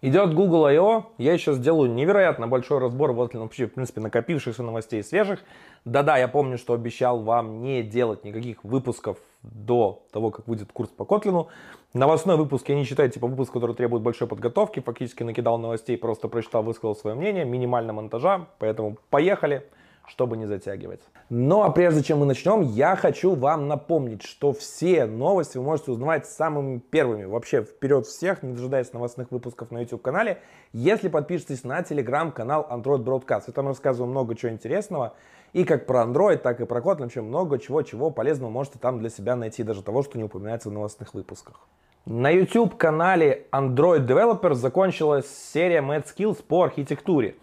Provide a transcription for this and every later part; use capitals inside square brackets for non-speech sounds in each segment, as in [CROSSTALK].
Идет Google I.O. Я сейчас сделаю невероятно большой разбор вот, вообще, в принципе, накопившихся новостей свежих. Да-да, я помню, что обещал вам не делать никаких выпусков до того, как выйдет курс по Котлину. Новостной выпуск я не считаю типа выпуск, который требует большой подготовки. Фактически накидал новостей, просто прочитал, высказал свое мнение. Минимально монтажа, поэтому поехали чтобы не затягивать. Ну а прежде чем мы начнем, я хочу вам напомнить, что все новости вы можете узнавать самыми первыми, вообще вперед всех, не дожидаясь новостных выпусков на YouTube канале, если подпишетесь на телеграм-канал Android Broadcast. Я там рассказываю много чего интересного, и как про Android, так и про Kotlin, вообще много чего-чего полезного можете там для себя найти, даже того, что не упоминается в новостных выпусках. На YouTube канале Android Developers закончилась серия Mad Skills по архитектуре.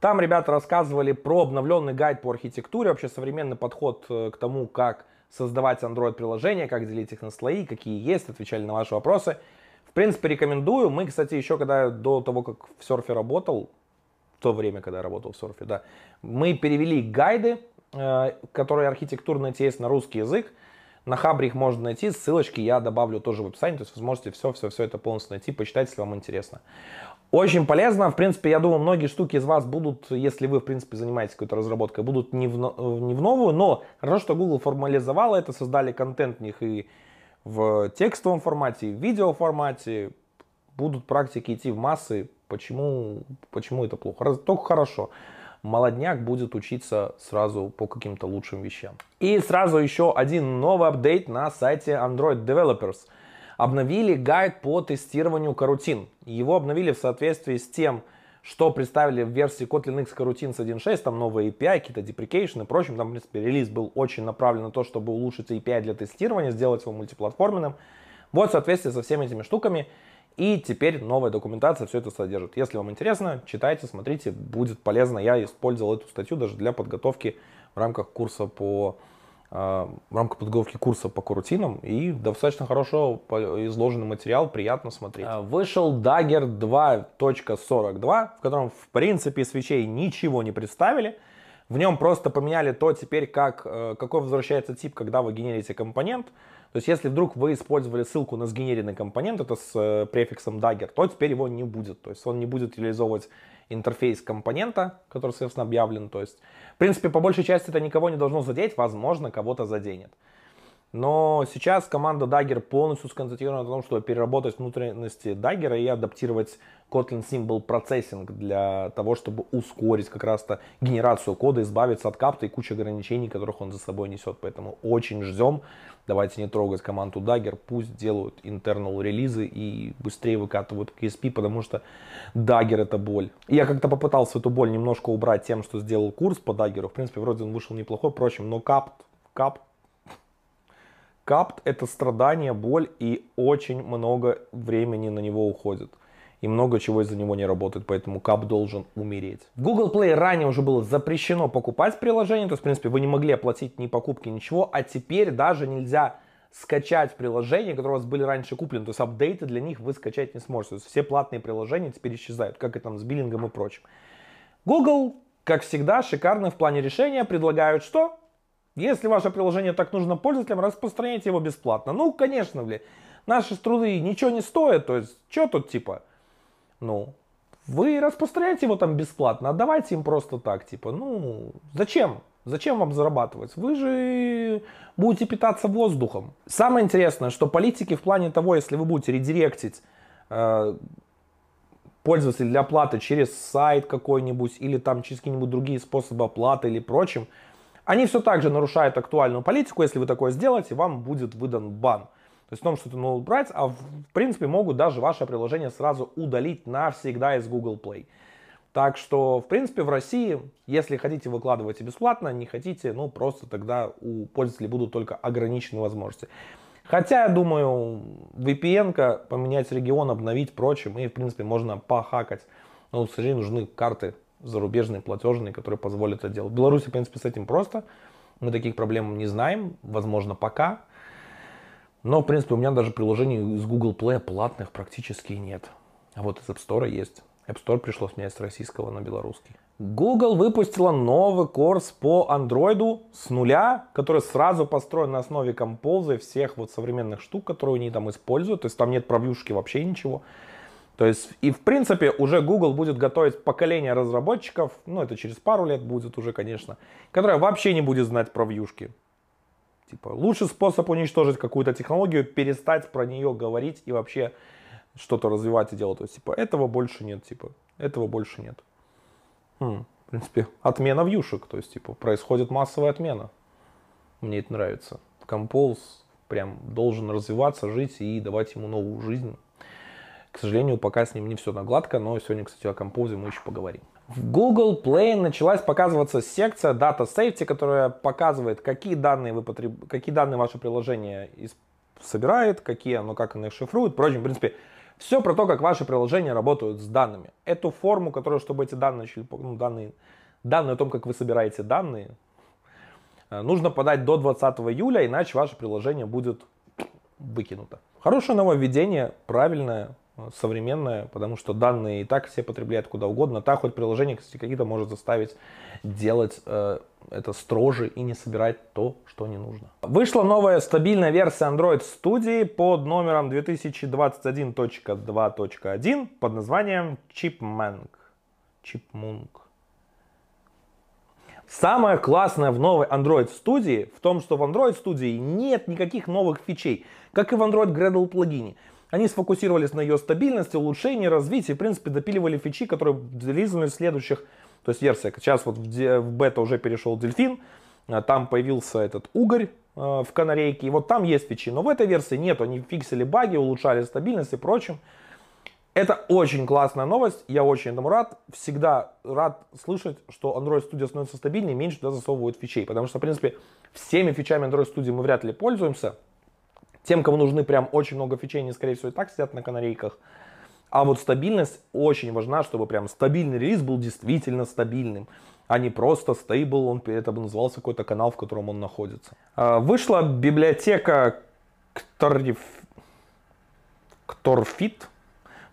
Там ребята рассказывали про обновленный гайд по архитектуре, вообще современный подход э, к тому, как создавать Android-приложения, как делить их на слои, какие есть, отвечали на ваши вопросы. В принципе, рекомендую. Мы, кстати, еще когда до того, как в серфе работал, в то время, когда я работал в серфе, да, мы перевели гайды, э, которые архитектурные есть на русский язык. На Хабре их можно найти, ссылочки я добавлю тоже в описании, то есть вы сможете все-все-все это полностью найти, почитать, если вам интересно. Очень полезно. В принципе, я думаю, многие штуки из вас будут, если вы, в принципе, занимаетесь какой-то разработкой, будут не в, не в новую, но хорошо, что Google формализовала это, создали контент в них и в текстовом формате, и в видео формате. Будут практики идти в массы. Почему, почему это плохо? Только хорошо. Молодняк будет учиться сразу по каким-то лучшим вещам. И сразу еще один новый апдейт на сайте Android Developers – обновили гайд по тестированию карутин. Его обновили в соответствии с тем, что представили в версии Kotlin X Coroutines 1.6, там новые API, какие-то deprecation и прочим. Там, в принципе, релиз был очень направлен на то, чтобы улучшить API для тестирования, сделать его мультиплатформенным. Вот в соответствии со всеми этими штуками. И теперь новая документация все это содержит. Если вам интересно, читайте, смотрите, будет полезно. Я использовал эту статью даже для подготовки в рамках курса по в рамках подготовки курса по карутинам и достаточно хорошо изложенный материал, приятно смотреть. А, вышел Dagger 2.42, в котором в принципе свечей ничего не представили. В нем просто поменяли то теперь, как, э, какой возвращается тип, когда вы генерите компонент. То есть если вдруг вы использовали ссылку на сгенеренный компонент, это с э, префиксом Dagger, то теперь его не будет. То есть он не будет реализовывать интерфейс компонента, который, соответственно, объявлен. То есть, в принципе, по большей части это никого не должно задеть, возможно, кого-то заденет. Но сейчас команда Dagger полностью сконцентрирована на том, чтобы переработать внутренности Dagger и адаптировать Kotlin Symbol Processing для того, чтобы ускорить как раз-то генерацию кода, избавиться от капта и кучи ограничений, которых он за собой несет. Поэтому очень ждем. Давайте не трогать команду Dagger, пусть делают internal релизы и быстрее выкатывают KSP, потому что Dagger это боль. Я как-то попытался эту боль немножко убрать тем, что сделал курс по Dagger. В принципе, вроде он вышел неплохой, впрочем, но капт, капт Капт это страдание, боль и очень много времени на него уходит. И много чего из-за него не работает, поэтому кап должен умереть. В Google Play ранее уже было запрещено покупать приложение, то есть, в принципе, вы не могли оплатить ни покупки, ничего, а теперь даже нельзя скачать приложения, которые у вас были раньше куплены, то есть апдейты для них вы скачать не сможете. То есть все платные приложения теперь исчезают, как и там с биллингом и прочим. Google, как всегда, шикарно в плане решения предлагают что? Если ваше приложение так нужно пользователям, распространяйте его бесплатно. Ну, конечно, блин, наши труды ничего не стоят, то есть, что тут типа, ну, вы распространяете его там бесплатно, отдавайте им просто так, типа, ну, зачем? Зачем вам зарабатывать? Вы же будете питаться воздухом. Самое интересное, что политики в плане того, если вы будете редиректить э, пользователей для оплаты через сайт какой-нибудь или там через какие-нибудь другие способы оплаты или прочим, они все так же нарушают актуальную политику. Если вы такое сделаете, вам будет выдан бан. То есть в том, что это могут брать, а в принципе могут даже ваше приложение сразу удалить навсегда из Google Play. Так что, в принципе, в России, если хотите, выкладывайте бесплатно, не хотите, ну, просто тогда у пользователей будут только ограниченные возможности. Хотя, я думаю, VPN, поменять регион, обновить, прочим, и, в принципе, можно похакать. Но, к сожалению, нужны карты зарубежные, платежные, которые позволят это делать. В Беларуси, в принципе, с этим просто. Мы таких проблем не знаем, возможно, пока. Но, в принципе, у меня даже приложений из Google Play платных практически нет. А вот из App Store есть. App Store пришлось менять с российского на белорусский. Google выпустила новый курс по Android с нуля, который сразу построен на основе и всех вот современных штук, которые они там используют. То есть там нет пробьюшки вообще ничего. То есть, и в принципе, уже Google будет готовить поколение разработчиков, ну, это через пару лет будет уже, конечно, которое вообще не будет знать про вьюшки. Типа, лучший способ уничтожить какую-то технологию, перестать про нее говорить и вообще что-то развивать и делать. То есть, типа, этого больше нет, типа, этого больше нет. Хм, в принципе, отмена вьюшек, то есть, типа, происходит массовая отмена. Мне это нравится. Compose прям должен развиваться, жить и давать ему новую жизнь. К сожалению, пока с ним не все на гладко, но сегодня, кстати, о композе мы еще поговорим. В Google Play началась показываться секция Data Safety, которая показывает, какие данные, вы потреб... какие данные ваше приложение собирает, какие оно, как оно их шифрует. Впрочем, в принципе, все про то, как ваши приложения работают с данными. Эту форму, которую, чтобы эти данные, начали, ну, данные, данные о том, как вы собираете данные, э, нужно подать до 20 июля, иначе ваше приложение будет выкинуто. Хорошее нововведение, правильное, современная, потому что данные и так все потребляют куда угодно. Так хоть приложение, кстати, какие-то может заставить делать э, это строже и не собирать то, что не нужно. Вышла новая стабильная версия Android Studio под номером 2021.2.1 под названием Chipmunk. Chipmunk. Самое классное в новой Android Studio в том, что в Android Studio нет никаких новых фичей, как и в Android Gradle плагине. Они сфокусировались на ее стабильности, улучшении, развитии, в принципе, допиливали фичи, которые релизнули в следующих, то есть версиях. Сейчас вот в, в бета уже перешел Дельфин, а, там появился этот угорь э, в канарейке, и вот там есть фичи, но в этой версии нет, они фиксили баги, улучшали стабильность и прочим. Это очень классная новость, я очень этому рад. Всегда рад слышать, что Android Studio становится стабильнее, меньше туда засовывают фичей, потому что, в принципе, всеми фичами Android Studio мы вряд ли пользуемся. Тем, кому нужны прям очень много фичей, они, скорее всего, и так сидят на канарейках. А вот стабильность очень важна, чтобы прям стабильный релиз был действительно стабильным, а не просто stable, он это бы назывался какой-то канал, в котором он находится. А, вышла библиотека Ktorfit.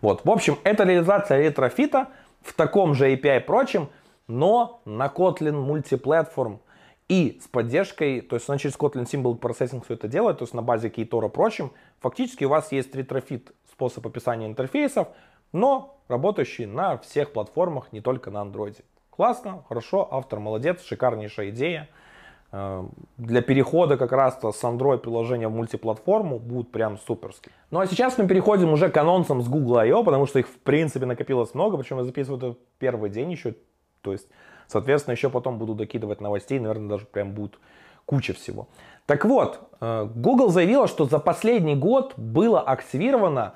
Вот, в общем, это реализация Retrofit а в таком же API и прочем, но на Kotlin Multiplatform и с поддержкой, то есть она через Kotlin Symbol Processing все это делает, то есть на базе Ktor и прочим, фактически у вас есть Retrofit способ описания интерфейсов, но работающий на всех платформах, не только на Android. Классно, хорошо, автор молодец, шикарнейшая идея. Э, для перехода как раз с Android приложения в мультиплатформу будут прям суперски. Ну а сейчас мы переходим уже к анонсам с Google I/O, потому что их в принципе накопилось много, причем я записываю это первый день еще, то есть Соответственно, еще потом буду докидывать новостей, наверное, даже прям будет куча всего. Так вот, э, Google заявила, что за последний год было активировано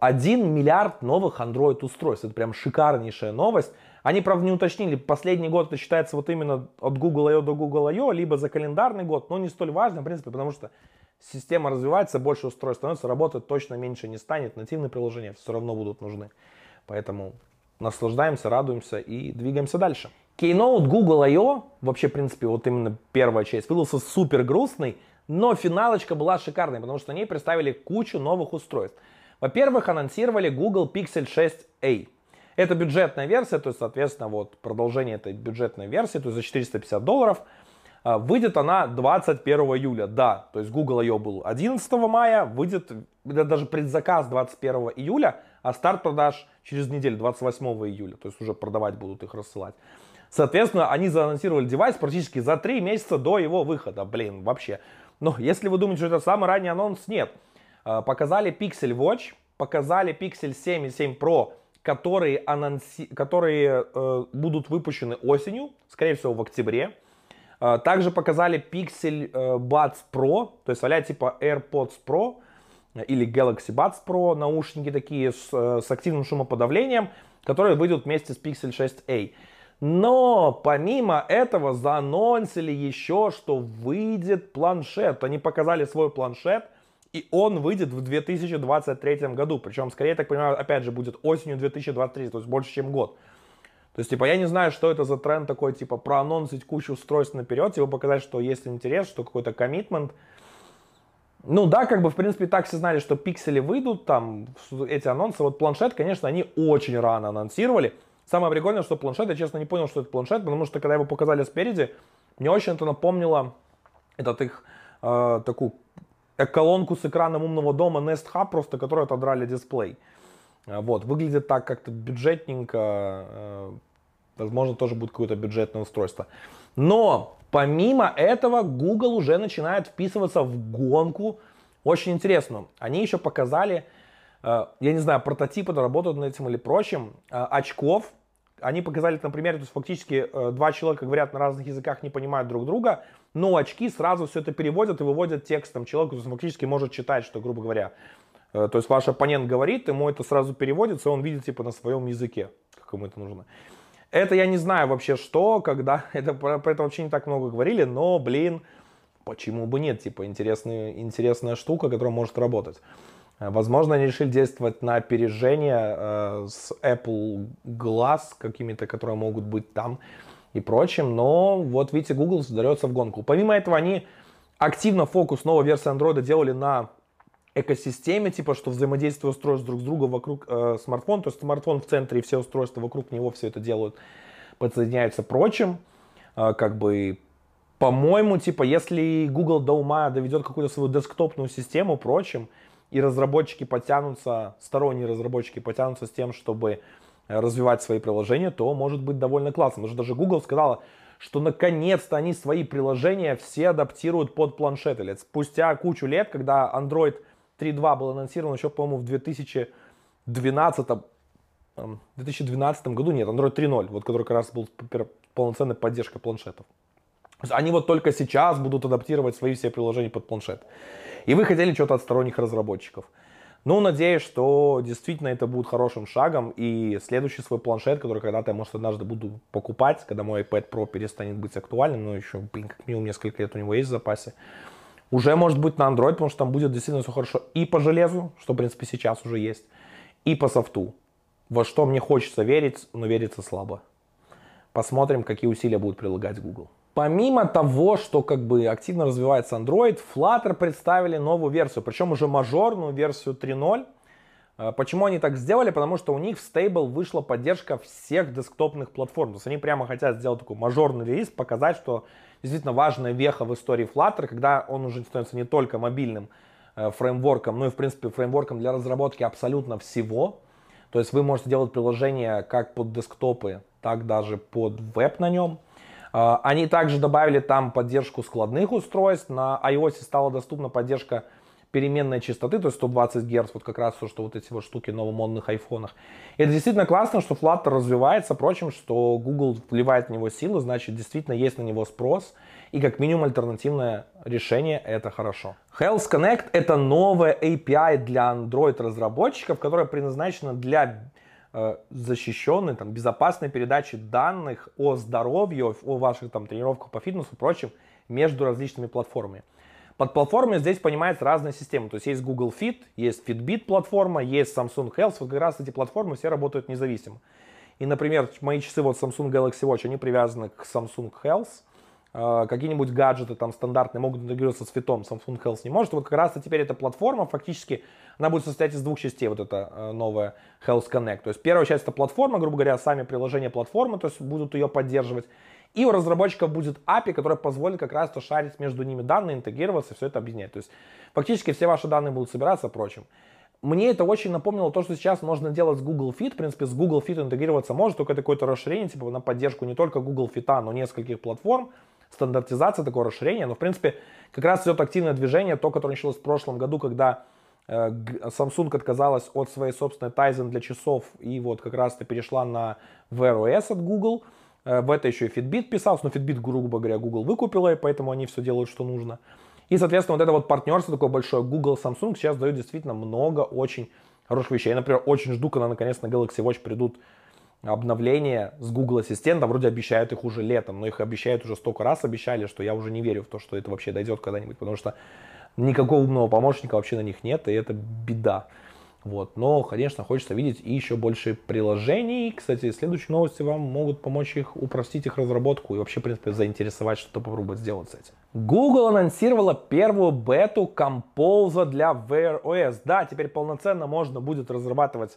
1 миллиард новых Android устройств. Это прям шикарнейшая новость. Они, правда, не уточнили, последний год это считается вот именно от Google I.O. до Google I.O., либо за календарный год, но не столь важно, в принципе, потому что система развивается, больше устройств становится, работать точно меньше не станет, нативные приложения все равно будут нужны. Поэтому наслаждаемся, радуемся и двигаемся дальше. Keynote Google I.O., вообще, в принципе, вот именно первая часть, выдался супер грустный, но финалочка была шикарной, потому что на ней представили кучу новых устройств. Во-первых, анонсировали Google Pixel 6a. Это бюджетная версия, то есть, соответственно, вот продолжение этой бюджетной версии, то есть за 450 долларов. А, выйдет она 21 июля, да, то есть Google I.O. был 11 мая, выйдет даже предзаказ 21 июля, а старт продаж через неделю, 28 июля, то есть уже продавать будут их рассылать. Соответственно, они заанонсировали девайс практически за три месяца до его выхода. Блин, вообще. Но если вы думаете, что это самый ранний анонс, нет. А, показали Pixel Watch, показали Pixel 7 и 7 Pro, которые, анонси... которые э, будут выпущены осенью, скорее всего в октябре. А, также показали Pixel э, Buds Pro, то есть а типа AirPods Pro или Galaxy Buds Pro, наушники такие с, э, с активным шумоподавлением, которые выйдут вместе с Pixel 6a. Но помимо этого заанонсили еще, что выйдет планшет. Они показали свой планшет, и он выйдет в 2023 году. Причем, скорее, я так понимаю, опять же, будет осенью 2023, то есть больше, чем год. То есть, типа, я не знаю, что это за тренд такой, типа, проанонсить кучу устройств наперед, типа, показать, что есть интерес, что какой-то коммитмент. Ну да, как бы, в принципе, так все знали, что пиксели выйдут, там, эти анонсы. Вот планшет, конечно, они очень рано анонсировали. Самое прикольное, что планшет, я честно не понял, что это планшет, потому что когда его показали спереди, мне очень это напомнило этот их э, такую колонку с экраном умного дома Nest Hub, просто которую отодрали дисплей. Вот, выглядит так как-то бюджетненько, возможно, тоже будет какое-то бюджетное устройство. Но помимо этого Google уже начинает вписываться в гонку очень интересную. Они еще показали, я не знаю, прототипы работают над этим или прочим, очков, они показали на примере, то есть фактически э, два человека говорят на разных языках, не понимают друг друга, но очки сразу все это переводят и выводят текстом человеку, то есть фактически может читать, что, грубо говоря, э, то есть ваш оппонент говорит, ему это сразу переводится, он видит типа на своем языке, как ему это нужно. Это я не знаю вообще что, когда, [LAUGHS] это, про, про это вообще не так много говорили, но, блин, почему бы нет, типа интересная, интересная штука, которая может работать. Э, возможно, они решили действовать на опережение э, с Apple Glass какими-то, которые могут быть там и прочим. Но вот видите, Google задается в гонку. Помимо этого, они активно фокус новой версии Android делали на экосистеме, типа, что взаимодействие устройств друг с другом вокруг э, смартфона, то есть смартфон в центре и все устройства вокруг него все это делают, подсоединяются прочим, э, как бы, по-моему, типа, если Google до ума доведет какую-то свою десктопную систему прочим, и разработчики потянутся, сторонние разработчики потянутся с тем, чтобы э, развивать свои приложения, то может быть довольно классно. Потому что даже Google сказала, что наконец-то они свои приложения все адаптируют под планшеты. Спустя кучу лет, когда Android 3.2 был анонсирован еще, по-моему, в 2012, 2012 году, нет, Android 3.0, вот который как раз был полноценная поддержка планшетов. Они вот только сейчас будут адаптировать свои все приложения под планшет. И вы хотели что-то от сторонних разработчиков. Ну, надеюсь, что действительно это будет хорошим шагом. И следующий свой планшет, который когда-то я, может, однажды буду покупать, когда мой iPad Pro перестанет быть актуальным, но еще, блин, как минимум несколько лет у него есть в запасе, уже может быть на Android, потому что там будет действительно все хорошо и по железу, что, в принципе, сейчас уже есть, и по софту. Во что мне хочется верить, но верится слабо. Посмотрим, какие усилия будут прилагать Google. Помимо того, что как бы активно развивается Android, Flutter представили новую версию, причем уже мажорную версию 3.0. Э, почему они так сделали? Потому что у них в Stable вышла поддержка всех десктопных платформ. То есть они прямо хотят сделать такой мажорный релиз, показать, что действительно важная веха в истории Flutter, когда он уже становится не только мобильным э, фреймворком, но и в принципе фреймворком для разработки абсолютно всего. То есть вы можете делать приложения как под десктопы, так даже под веб на нем. А, они также добавили там поддержку складных устройств. На iOS стала доступна поддержка переменной частоты, то есть 120 Гц, вот как раз то, что вот эти вот штуки в новомодных айфонах. И это действительно классно, что Flutter развивается, впрочем, что Google вливает в него силы, значит, действительно есть на него спрос, и как минимум альтернативное решение это хорошо. Health Connect это новая API для Android разработчиков, которая предназначена для Э, защищенной, там, безопасной передачи данных о здоровье, о ваших там, тренировках по фитнесу и прочим между различными платформами. Под платформой здесь понимается разная система. То есть есть Google Fit, есть Fitbit платформа, есть Samsung Health. Вот как раз эти платформы все работают независимо. И, например, мои часы вот Samsung Galaxy Watch, они привязаны к Samsung Health. Э, какие-нибудь гаджеты там стандартные могут интегрироваться с фитом, Samsung Health не может. Вот как раз теперь эта платформа фактически, она будет состоять из двух частей, вот эта э, новая Health Connect. То есть первая часть это платформа, грубо говоря, сами приложения платформы, то есть будут ее поддерживать. И у разработчиков будет API, которая позволит как раз то шарить между ними данные, интегрироваться, все это объединять. То есть фактически все ваши данные будут собираться, прочим. Мне это очень напомнило то, что сейчас можно делать с Google Fit. В принципе, с Google Fit интегрироваться может, только это какое-то расширение, типа на поддержку не только Google Fit, но нескольких платформ стандартизация, такое расширение. Но, в принципе, как раз идет активное движение, то, которое началось в прошлом году, когда э, Samsung отказалась от своей собственной Tizen для часов и вот как раз-то перешла на Wear OS от Google. Э, в это еще и Fitbit писался, но Fitbit, грубо говоря, Google выкупила, и поэтому они все делают, что нужно. И, соответственно, вот это вот партнерство такое большое Google, Samsung сейчас дает действительно много очень хороших вещей. Я, например, очень жду, когда наконец на Galaxy Watch придут обновления с Google Ассистента, вроде обещают их уже летом, но их обещают уже столько раз обещали, что я уже не верю в то, что это вообще дойдет когда-нибудь, потому что никакого умного помощника вообще на них нет, и это беда. Вот. Но, конечно, хочется видеть и еще больше приложений. Кстати, следующие новости вам могут помочь их упростить их разработку и вообще, в принципе, заинтересовать, что-то попробовать сделать с этим. Google анонсировала первую бету Compose для Wear OS. Да, теперь полноценно можно будет разрабатывать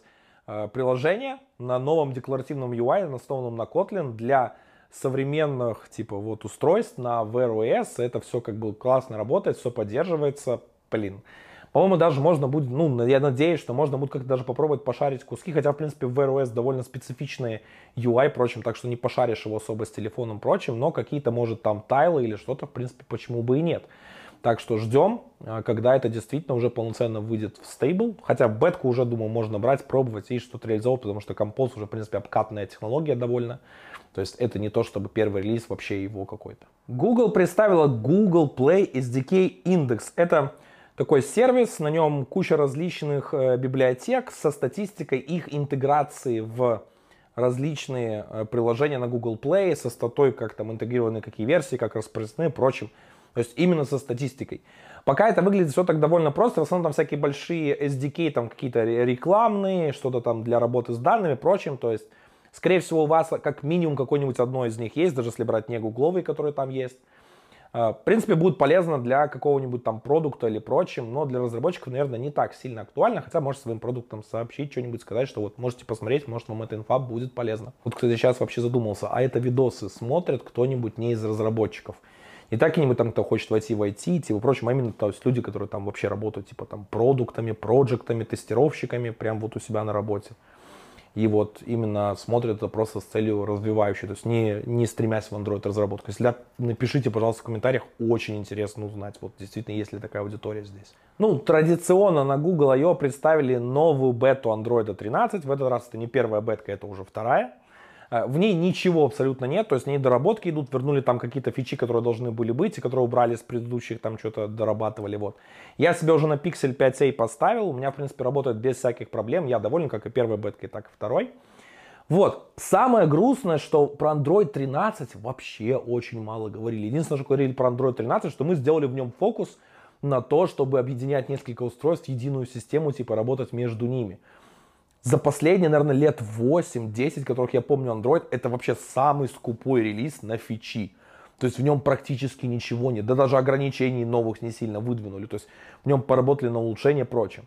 Э, приложение на новом декларативном UI, основанном на Kotlin для современных типа вот устройств на Wear OS. Это все как бы классно работает, все поддерживается. Блин, По-моему, даже можно будет, ну, я надеюсь, что можно будет как-то даже попробовать пошарить куски, хотя, в принципе, в Wear OS довольно специфичные UI, прочим, так что не пошаришь его особо с телефоном, прочим, но какие-то, может, там тайлы или что-то, в принципе, почему бы и нет. Так что ждем, а, когда это действительно уже полноценно выйдет в стейбл. Хотя бетку уже, думаю, можно брать, пробовать и что-то реализовывать, потому что Compose уже, в принципе, обкатная технология довольно. То есть это не то, чтобы первый релиз вообще его какой-то. Google представила Google Play SDK Index. Это такой сервис, на нем куча различных э, библиотек со статистикой их интеграции в различные э, приложения на Google Play, со статой, как там интегрированы какие версии, как распространены и прочим. То есть именно со статистикой. Пока это выглядит все так довольно просто, в основном там всякие большие SDK, там какие-то рекламные, что-то там для работы с данными, прочим. То есть, скорее всего, у вас как минимум какой-нибудь одно из них есть, даже если брать не гугловый, который там есть. А, в принципе, будет полезно для какого-нибудь там продукта или прочим, но для разработчиков, наверное, не так сильно актуально, хотя можете своим продуктам сообщить, что-нибудь сказать, что вот можете посмотреть, может вам эта инфа будет полезна. Вот, кстати, сейчас вообще задумался, а это видосы смотрит кто-нибудь не из разработчиков? Не так какие-нибудь там, кто хочет войти в IT, типа, прочим, а именно то есть люди, которые там вообще работают, типа, там, продуктами, проектами, тестировщиками, прям вот у себя на работе. И вот именно смотрят это просто с целью развивающей, то есть не, не стремясь в Android разработку. Если да, напишите, пожалуйста, в комментариях, очень интересно узнать, вот действительно, есть ли такая аудитория здесь. Ну, традиционно на Google I.O. представили новую бету Android 13, в этот раз это не первая бетка, это уже вторая. Э, в ней ничего абсолютно нет, то есть в ней доработки идут, вернули там какие-то фичи, которые должны были быть, и которые убрали с предыдущих, там что-то дорабатывали, вот. Я себе уже на Pixel 5a поставил, у меня, в принципе, работает без всяких проблем, я доволен как и первой беткой, так и второй. Вот, самое грустное, что про Android 13 вообще очень мало говорили. Единственное, что говорили про Android 13, что мы сделали в нем фокус на то, чтобы объединять несколько устройств в единую систему, типа работать между ними за последние, наверное, лет 8-10, которых я помню Android, это вообще самый скупой релиз на фичи. То есть в нем практически ничего нет. Да даже ограничений новых не сильно выдвинули. То есть в нем поработали на улучшение прочим.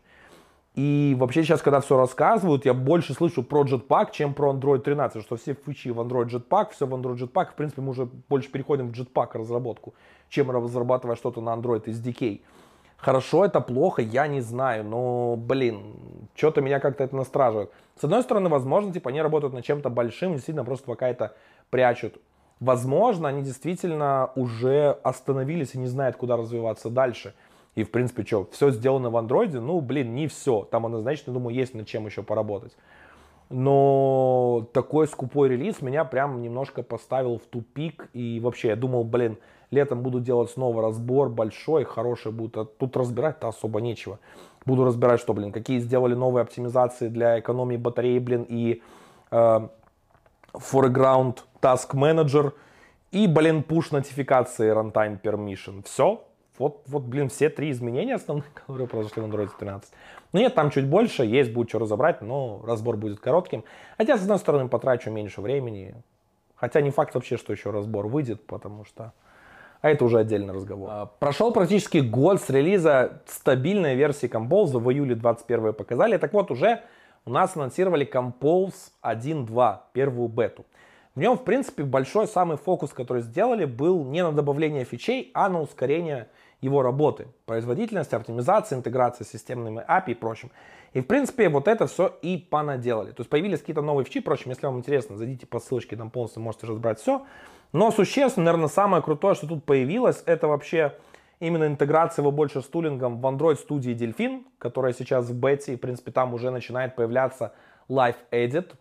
И вообще сейчас, когда все рассказывают, я больше слышу про Jetpack, чем про Android 13, что все фичи в Android Jetpack, все в Android Jetpack. В принципе, мы уже больше переходим в Jetpack разработку, чем разрабатывая что-то на Android SDK. Хорошо это, плохо, я не знаю, но, блин, что-то меня как-то это настраживает. С одной стороны, возможно, типа они работают над чем-то большим, действительно просто пока это прячут. Возможно, они действительно уже остановились и не знают, куда развиваться дальше. И, в принципе, что, все сделано в андроиде? Ну, блин, не все. Там однозначно, думаю, есть над чем еще поработать. Но такой скупой релиз меня прям немножко поставил в тупик. И вообще, я думал, блин, Летом буду делать снова разбор большой, хороший будет. А тут разбирать-то особо нечего. Буду разбирать, что, блин, какие сделали новые оптимизации для экономии батареи, блин, и э, foreground task manager, и, блин, push нотификации runtime permission. Все. Вот, вот, блин, все три изменения основных, [LAUGHS] которые произошли в Android 13. Ну нет, там чуть больше, есть, будет что разобрать, но разбор будет коротким. Хотя, с одной стороны, потрачу меньше времени. Хотя не факт вообще, что еще разбор выйдет, потому что а это уже отдельный разговор. А, прошел практически год с релиза стабильной версии Compose, в июле 21 показали. Так вот, уже у нас анонсировали Compose 1.2, первую бету. В нем, в принципе, большой самый фокус, который сделали, был не на добавление фичей, а на ускорение его работы. Производительность, оптимизация, интеграция с системными API и прочим. И, в принципе, вот это все и понаделали. То есть появились какие-то новые фичи, впрочем, если вам интересно, зайдите по ссылочке, там полностью можете разбрать все. Но существенно, наверное, самое крутое, что тут появилось, это вообще именно интеграция его больше с тулингом в Android студии Delphin, которая сейчас в бете, и, в принципе, там уже начинает появляться Live Edit,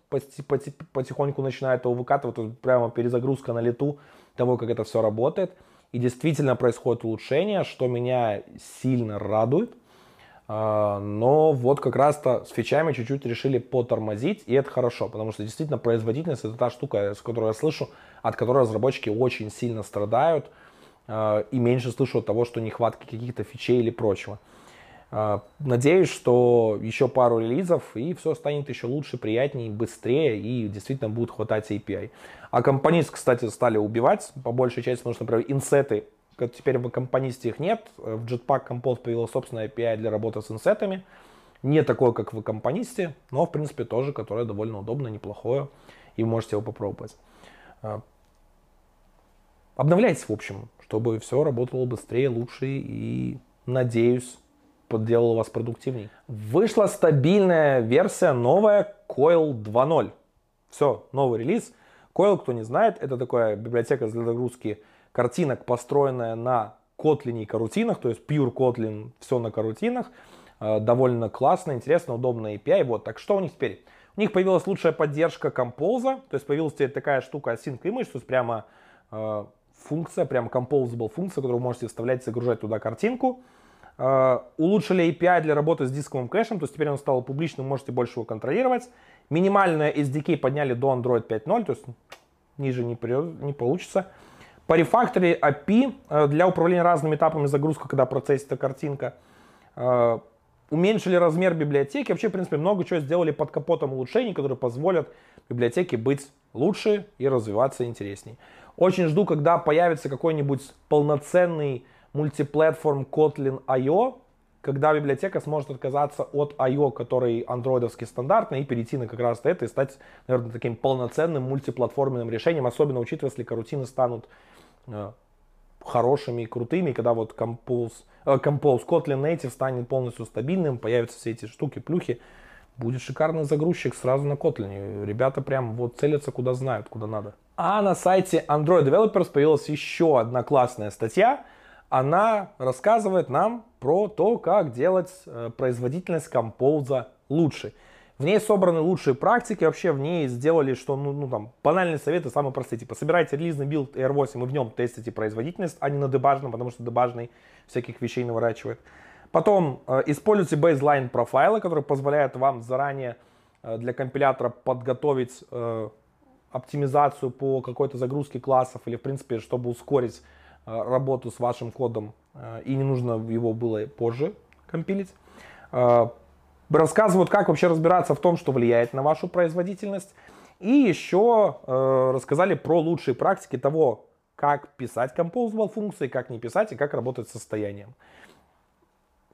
потихоньку начинает его выкатывать, прямо перезагрузка на лету того, как это все работает. И действительно происходит улучшение, что меня сильно радует. А, но вот как раз-то с фичами чуть-чуть решили потормозить, и это хорошо, потому что действительно производительность это та штука, с которой я слышу, от которой разработчики очень сильно страдают, а, и меньше слышу от того, что нехватки каких-то фичей или прочего. А, надеюсь, что еще пару релизов, и все станет еще лучше, приятнее, быстрее, и действительно будет хватать API. А компонисты, кстати, стали убивать, по большей части, потому что, например, инсеты Теперь в компонисте их нет. В Jetpack Compose появилась собственная API для работы с инсетами. Не такое, как в компонисте, но, в принципе, тоже, которое довольно удобно, неплохое. И можете его попробовать. А, обновляйтесь, в общем, чтобы все работало быстрее, лучше и, надеюсь, делало вас продуктивней. Вышла стабильная версия, новая Coil 2.0. Все, новый релиз. Coil, кто не знает, это такая библиотека для загрузки картинок, построенная на Kotlin и карутинах, то есть Pure Kotlin, все на карутинах. Э, довольно классно, интересно, удобно API. Вот, так что у них теперь? У них появилась лучшая поддержка Compose, то есть появилась теперь такая штука Async Image, то есть прямо э, функция, прям composable функция, которую вы можете вставлять, загружать туда картинку. Uh, улучшили API для работы с дисковым кэшем, то есть теперь он стал публичным, можете больше его контролировать. Минимальное SDK подняли до Android 5.0, то есть ниже не, не получится. По рефакторе API uh, для управления разными этапами загрузки, когда процессится картинка. Uh, уменьшили размер библиотеки. Вообще, в принципе, много чего сделали под капотом улучшений, которые позволят библиотеке быть лучше и развиваться интересней. Очень жду, когда появится какой-нибудь полноценный мультиплатформ Kotlin I.O., когда библиотека сможет отказаться от I.O., который андроидовский стандартный, и перейти на как раз это и стать, наверное, таким полноценным мультиплатформенным решением, особенно учитывая, если карутины станут э, хорошими и крутыми, когда вот Compose, э, Compose Kotlin Native станет полностью стабильным, появятся все эти штуки, плюхи, будет шикарный загрузчик сразу на Kotlin. Ребята прям вот целятся куда знают, куда надо. А на сайте Android Developers появилась еще одна классная статья. Она рассказывает нам про то, как делать э, производительность Compose а лучше. В ней собраны лучшие практики, вообще в ней сделали, что, ну, ну там, банальные советы самые простые. Типа, собирайте релизный билд R8 и в нем тестите производительность, а не на дебажном, потому что дебажный всяких вещей наворачивает. Потом э, используйте baseline профайлы, которые позволяют вам заранее э, для компилятора подготовить э, оптимизацию по какой-то загрузке классов или, в принципе, чтобы ускорить э, работу с вашим кодом э, и не нужно его было позже компилить. Э, рассказывают, как вообще разбираться в том, что влияет на вашу производительность. И еще рассказали про лучшие практики того, как писать composable функции, как не писать и как работать с состоянием.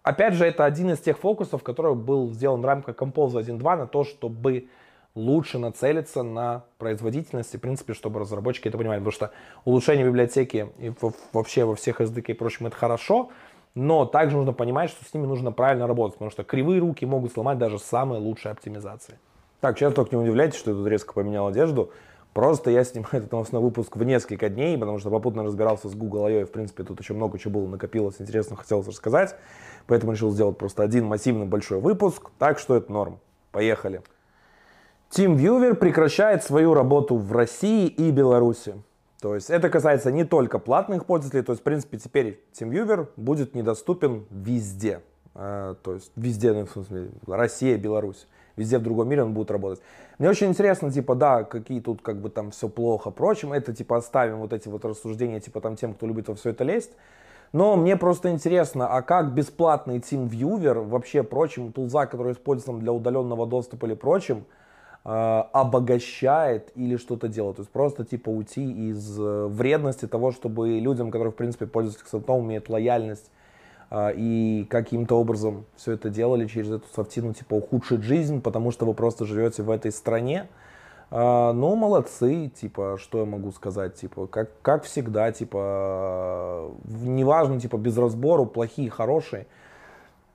Опять же, это один из тех фокусов, который был сделан в рамках Compose 1.2 на то, чтобы лучше нацелиться на производительность и, в принципе, чтобы разработчики это понимали. Потому что улучшение библиотеки и вообще во всех SDK и прочем это хорошо, но также нужно понимать, что с ними нужно правильно работать, потому что кривые руки могут сломать даже самые лучшие оптимизации. Так, сейчас только не удивляйтесь, что я тут резко поменял одежду. Просто я снимаю этот новостной выпуск в несколько дней, потому что попутно разбирался с Google I.O. и, в принципе, тут еще много чего было накопилось, интересно хотелось рассказать. Поэтому решил сделать просто один массивный большой выпуск, так что это норм. Поехали. TeamViewer прекращает свою работу в России и Беларуси. То есть это касается не только платных пользователей, то есть в принципе теперь TeamViewer будет недоступен везде. А, то есть везде, ну, в смысле, Россия, Беларусь. Везде в другом мире он будет работать. Мне очень интересно, типа, да, какие тут как бы там все плохо, прочим. Это типа оставим вот эти вот рассуждения, типа там тем, кто любит во все это лезть. Но мне просто интересно, а как бесплатный TeamViewer, вообще прочим, тулза, который используется для удаленного доступа или прочим, обогащает или что-то делает. То есть просто типа уйти из э, вредности того, чтобы людям, которые в принципе пользуются софтом, имеют лояльность э, и каким-то образом все это делали через эту софтину, типа ухудшить жизнь, потому что вы просто живете в этой стране. Ну, молодцы, типа, что я могу сказать, типа, как, как всегда, типа, неважно, типа, без разбору, плохие, хорошие,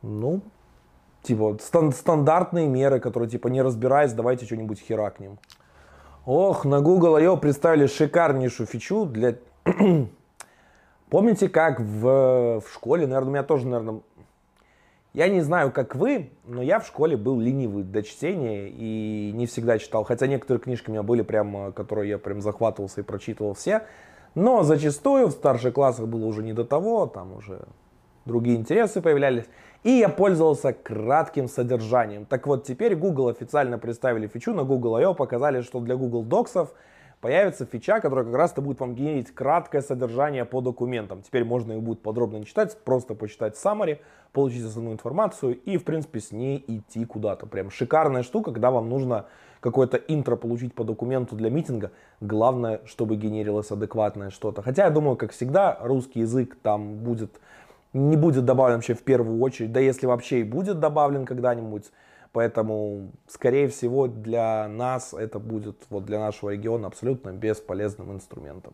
ну, Типа стан- стандартные меры, которые типа не разбираясь, давайте что-нибудь херакнем. Ох, на Google I.O. представили шикарнейшую фичу для... [CLEARS THROAT] Помните, как в, в школе, наверное, у меня тоже, наверное, я не знаю, как вы, но я в школе был ленивый до чтения и не всегда читал. Хотя некоторые книжки у меня были прям, которые я прям захватывался и прочитывал все. Но зачастую в старших классах было уже не до того, там уже другие интересы появлялись. И я пользовался кратким содержанием. Так вот, теперь Google официально представили фичу на Google I.O. Показали, что для Google Docs появится фича, которая как раз-то будет вам генерить краткое содержание по документам. Теперь можно их будет подробно не читать, просто почитать summary, получить основную информацию и, в принципе, с ней идти куда-то. Прям шикарная штука, когда вам нужно какое-то интро получить по документу для митинга. Главное, чтобы генерилось адекватное что-то. Хотя, я думаю, как всегда, русский язык там будет не будет добавлен вообще в первую очередь, да если вообще и будет добавлен когда-нибудь. Поэтому, скорее всего, для нас это будет, вот для нашего региона, абсолютно бесполезным инструментом.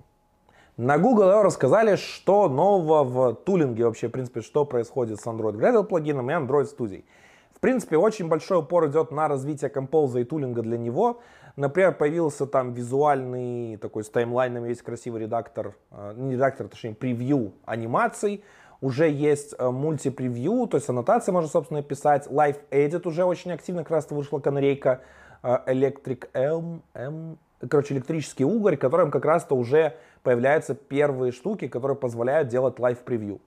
На Google рассказали, что нового в тулинге вообще, в принципе, что происходит с Android Gradle плагином и Android Studio. В принципе, очень большой упор идет на развитие Compose и тулинга для него. Например, появился там визуальный такой с таймлайнами весь красивый редактор, э, не редактор, точнее, превью анимаций. Уже есть э, мульти-превью, то есть аннотации можно, собственно, писать. Live Edit уже очень активно, как раз вышла канарейка э, Electric Eel, эм, короче, электрический угорь, которым как раз-то уже появляются первые штуки, которые позволяют делать live-превью.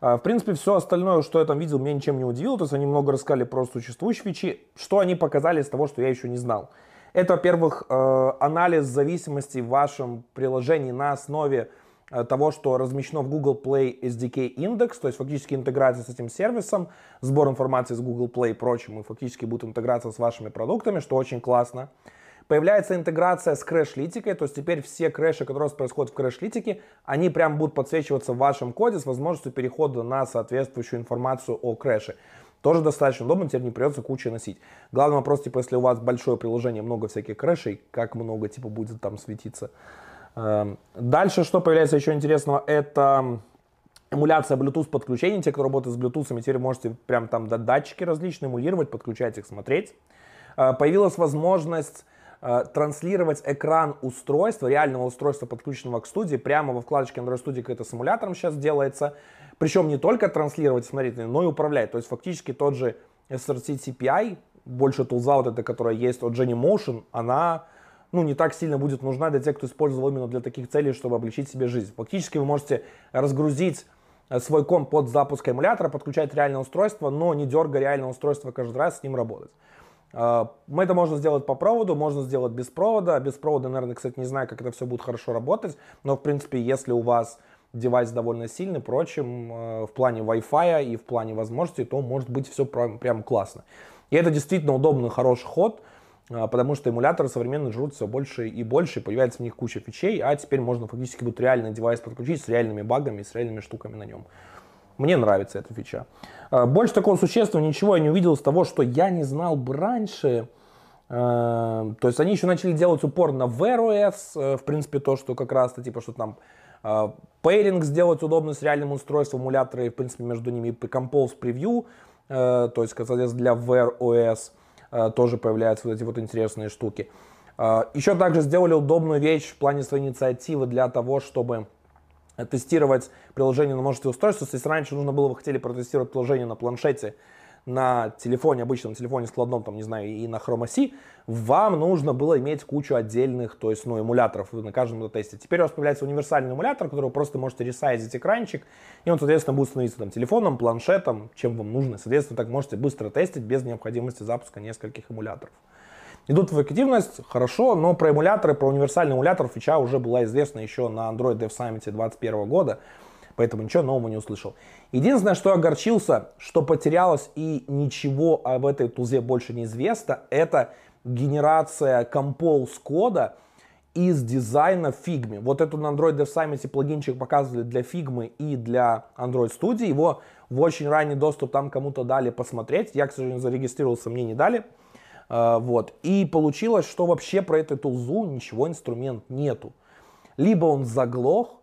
В принципе, все остальное, что я там видел, меня ничем не удивило. То есть они много рассказали про существующие фичи. Что они показали из того, что я еще не знал. Это, во-первых, э, анализ зависимости в вашем приложении на основе э, того, что размещено в Google Play SDK Index, то есть фактически интеграция с этим сервисом, сбор информации с Google Play и прочим, и фактически будет интеграция с вашими продуктами, что очень классно. Появляется интеграция с Crashlytics ой, то есть теперь все крэши, которые происходят в Crashlytics е, они прям будут подсвечиваться в вашем коде с возможностью перехода на соответствующую информацию о крэше. Тоже достаточно удобно, теперь не придется кучу носить. Главный вопрос, типа, если у вас большое приложение, много всяких крэшей, как много, типа, будет там светиться. Эм, дальше, что появляется еще интересного, это эмуляция Bluetooth подключений. Те, кто работает с Bluetooth, теперь можете прям там датчики различные эмулировать, подключать их, смотреть. Э, появилась возможность э, транслировать экран устройства, реального устройства, подключенного к студии, прямо во вкладочке Android Studio, это с эмулятором сейчас делается. Причем не только транслировать, смотреть, но и управлять. То есть фактически тот же SRC CPI, больше тулза вот эта, которая есть от Motion, она ну, не так сильно будет нужна для тех, кто использовал именно для таких целей, чтобы облегчить себе жизнь. Фактически вы можете разгрузить э, свой комп под запуск эмулятора, подключать реальное устройство, но не дергая реальное устройство каждый раз с ним работать. Э, мы это можно сделать по проводу, можно сделать без провода. Без провода, наверное, кстати, не знаю, как это все будет хорошо работать, но, в принципе, если у вас девайс довольно сильный, впрочем, э, в плане Wi-Fi и в плане возможностей, то может быть все прям, прям классно. И это действительно удобный, хороший ход, потому что эмуляторы современные жрут все больше и больше, появляется в них куча фичей, а теперь можно фактически будет реальный девайс подключить с реальными багами, с реальными штуками на нем. Мне нравится эта фича. Э, больше такого существенного ничего я не увидел из того, что я не знал бы раньше. То есть они еще начали делать упор на Wear OS, в принципе, то, что как раз-то типа, что там Пейринг сделать удобно с реальным устройством, эмуляторы, в принципе, между ними Compose Preview, э, то есть, соответственно, для Wear OS э, тоже появляются вот эти вот интересные штуки. Э, еще также сделали удобную вещь в плане своей инициативы для того, чтобы тестировать приложение на множестве устройств. То есть, раньше нужно было, вы хотели протестировать приложение на планшете, на телефоне, обычном телефоне складном, там, не знаю, и на Chrome OS, вам нужно было иметь кучу отдельных, то есть, ну, эмуляторов на каждом тесте. Теперь у вас появляется универсальный эмулятор, который вы просто можете ресайзить экранчик, и он, соответственно, будет становиться там телефоном, планшетом, чем вам нужно. Соответственно, так можете быстро тестить без необходимости запуска нескольких эмуляторов. Идут в эффективность, хорошо, но про эмуляторы, про универсальный эмулятор фича уже была известна еще на Android Dev Summit 2021 года поэтому ничего нового не услышал. Единственное, что огорчился, что потерялось и ничего об этой тузе больше не известно, это генерация Compose кода из дизайна Figma. Вот эту на Android Dev Summit плагинчик показывали для Figma и для Android Studio. Его в очень ранний доступ там кому-то дали посмотреть. Я, к сожалению, зарегистрировался, мне не дали. Uh, вот. И получилось, что вообще про эту тулзу ничего инструмент нету. Либо он заглох,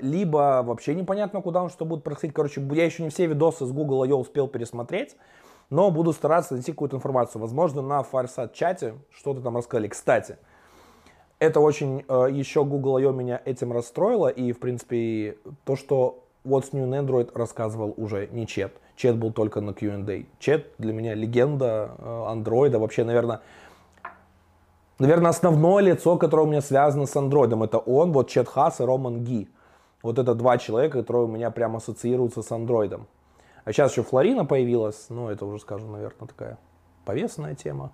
либо вообще непонятно, куда он что будет происходить. Короче, я еще не все видосы с Google I.O. успел пересмотреть, но буду стараться найти какую-то информацию. Возможно, на Firesat чате что-то там рассказали. Кстати, это очень еще Google I.O. меня этим расстроило, и, в принципе, то, что What's New in Android рассказывал уже не Чет. Чет был только на Q&A. Чет для меня легенда э, Вообще, наверное, наверное, основное лицо, которое у меня связано с андроидом, это он, вот Чет Хас и Роман Ги. Вот это два человека, которые у меня прям ассоциируются с андроидом. А сейчас еще Флорина появилась, ну это уже, скажем, наверное, такая повесная тема.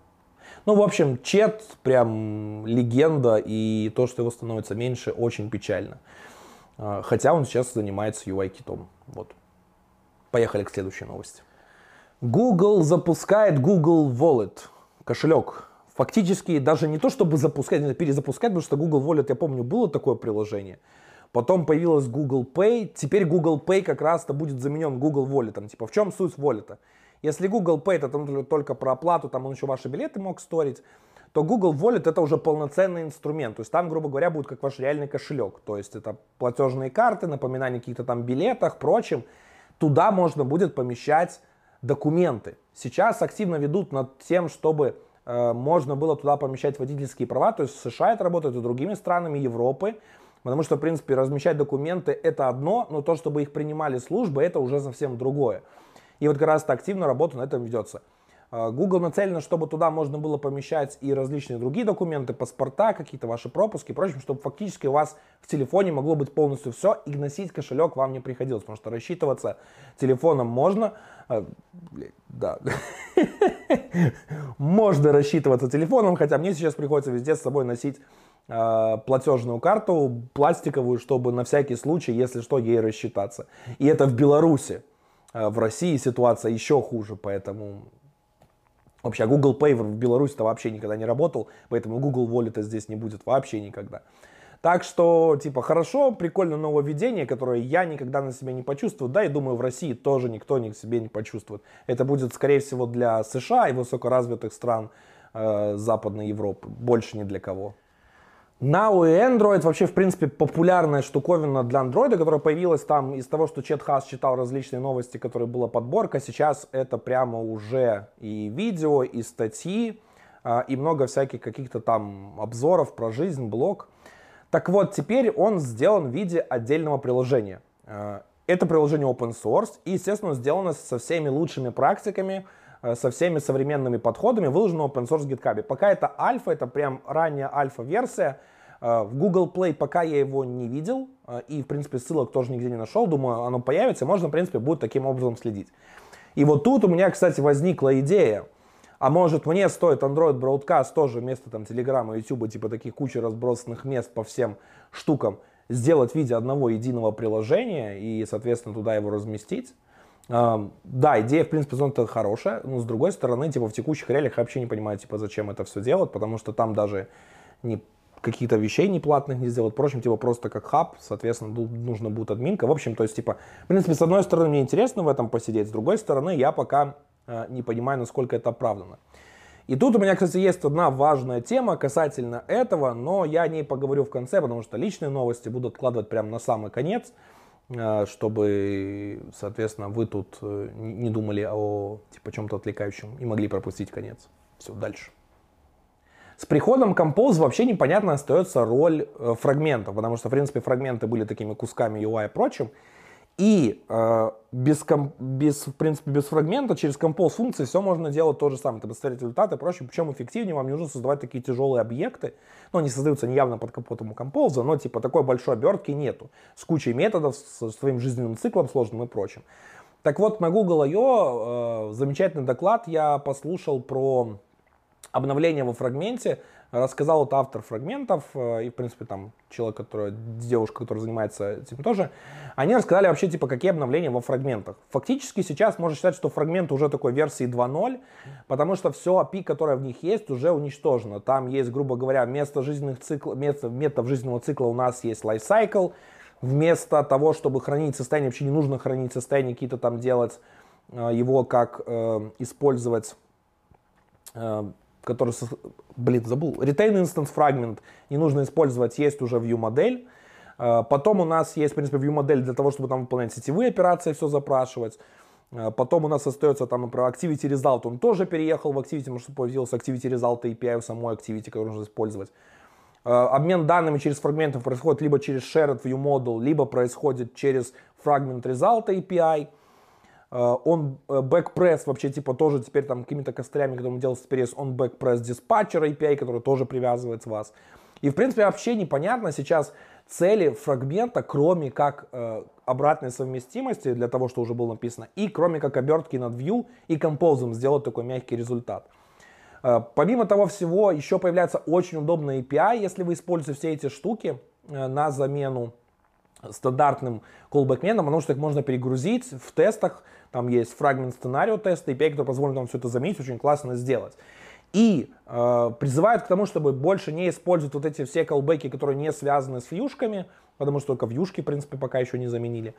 Ну, в общем, Чет прям легенда, и то, что его становится меньше, очень печально. А, хотя он сейчас занимается UI-китом. Вот. Поехали к следующей новости. Google запускает Google Wallet, кошелек. Фактически даже не то, чтобы запускать, перезапускать, потому что Google Wallet, я помню, было такое приложение – Потом появилась Google Pay. Теперь Google Pay как раз-то будет заменен Google Wallet. Типа, в чем суть Wallet? Если Google Pay это там только про оплату, там он еще ваши билеты мог сторить, то Google Wallet это уже полноценный инструмент. То есть там, грубо говоря, будет как ваш реальный кошелек. То есть это платежные карты, напоминания о каких-то там билетах, прочим. Туда можно будет помещать документы. Сейчас активно ведут над тем, чтобы э, можно было туда помещать водительские права. То есть в США это работает и другими странами Европы. Потому что, в принципе, размещать документы это одно, но то, чтобы их принимали службы, это уже совсем другое. И вот как раз активно работа на этом ведется. А, Google нацелено, чтобы туда можно было помещать и различные другие документы, паспорта, какие-то ваши пропуски и прочим, чтобы фактически у вас в телефоне могло быть полностью все, и носить кошелек вам не приходилось, потому что рассчитываться телефоном можно, а, да, [LAUGHS] можно рассчитываться телефоном, хотя мне сейчас приходится везде с собой носить платежную карту пластиковую, чтобы на всякий случай, если что, ей рассчитаться. И это в Беларуси. В России ситуация еще хуже, поэтому Вообще, Google Pay в Беларуси-то вообще никогда не работал, поэтому Google Wallet здесь не будет вообще никогда. Так что, типа, хорошо, прикольно нововведение, которое я никогда на себе не почувствую. Да, и думаю, в России тоже никто ни себе не почувствует. Это будет, скорее всего, для США и высокоразвитых стран э, Западной Европы. Больше ни для кого. Now и Android вообще, в принципе, популярная штуковина для Android, которая появилась там из того, что Чет Хас читал различные новости, которые была подборка. Сейчас это прямо уже и видео, и статьи, а, и много всяких каких-то там обзоров про жизнь, блог. Так вот, теперь он сделан в виде отдельного приложения. А, это приложение open source и, естественно, сделано со всеми лучшими практиками, со всеми современными подходами, выложено в open source GitHub. Пока это альфа, это прям ранняя альфа-версия, Э, в Google Play пока я его не видел, э, и, в принципе, ссылок тоже нигде не нашел. Думаю, оно появится, можно, в принципе, будет таким образом следить. И вот тут у меня, кстати, возникла идея, а может мне стоит Android Broadcast тоже вместо там и YouTube, типа таких кучи разбросанных мест по всем штукам, сделать в виде одного единого приложения и, соответственно, туда его разместить. Да, идея, в принципе, зона хорошая, но с другой стороны, типа, в текущих реалиях вообще не понимаю, типа, зачем это все делать, потому что там даже не каких-то вещей неплатных не сделать. Впрочем, типа просто как хаб, соответственно, нужно будет админка. В общем, то есть, типа, в принципе, с одной стороны, мне интересно в этом посидеть, с другой стороны, я пока э, не понимаю, насколько это оправдано. И тут у меня, кстати, есть одна важная тема касательно этого, но я о ней поговорю в конце, потому что личные новости буду откладывать прямо на самый конец, чтобы, соответственно, вы тут э, не думали о типа чем-то отвлекающем и могли пропустить конец. Все, дальше. С приходом Compose вообще непонятно остается роль э, фрагментов, потому что, в принципе, фрагменты были такими кусками UI и прочим. И э, без, без, в принципе, без фрагмента, через Compose функции все можно делать то же самое. Это посмотреть результаты и прочее. Причем эффективнее вам не нужно создавать такие тяжелые объекты. Ну, они создаются не явно под капотом у Compose, но типа такой большой обертки нету. С кучей методов, со своим жизненным циклом сложным и прочим. Так вот, на Google I.O. Э, замечательный доклад я послушал про обновление во фрагменте рассказал вот автор фрагментов э, и, в принципе, там человек, который, девушка, которая занимается этим тоже, они рассказали вообще, типа, какие обновления во фрагментах. Фактически сейчас можно считать, что фрагмент уже такой версии 2.0, потому что все API, которое в них есть, уже уничтожено. Там есть, грубо говоря, вместо жизненных циклов, вместо методов жизненного цикла у нас есть lifecycle, вместо того, чтобы хранить состояние, вообще не нужно хранить состояние, какие-то там делать, э, его как э, использовать э, который, блин, забыл, retain instance fragment не нужно использовать, есть уже view модель. А, потом у нас есть, в принципе, view модель для того, чтобы там выполнять сетевые операции, все запрашивать. А, потом у нас остается там, например, Activity Result, он тоже переехал в Activity, потому что появился Activity Result API у самой Activity, который нужно использовать. А, обмен данными через фрагменты происходит либо через Shared View Model, либо происходит через Fragment Result API. Э, он э, вообще типа тоже теперь там какими-то костылями, когда мы делаем теперь он backpress dispatcher API, который тоже привязывает вас. И в принципе вообще непонятно сейчас цели фрагмента, кроме как э, обратной совместимости для того, что уже было написано, и кроме как обертки над view и композом сделать такой мягкий результат. Э, помимо того всего, еще появляется очень удобная API, если вы используете все эти штуки э, на замену стандартным callback-методом, потому что их можно перегрузить в тестах. Там есть фрагмент сценарио теста, API, который позволит вам все это заметить, очень классно сделать. И э, призывают к тому, чтобы больше не использовать вот эти все колбеки, которые не связаны с вьюшками, потому что только вьюшки, в принципе, пока еще не заменили.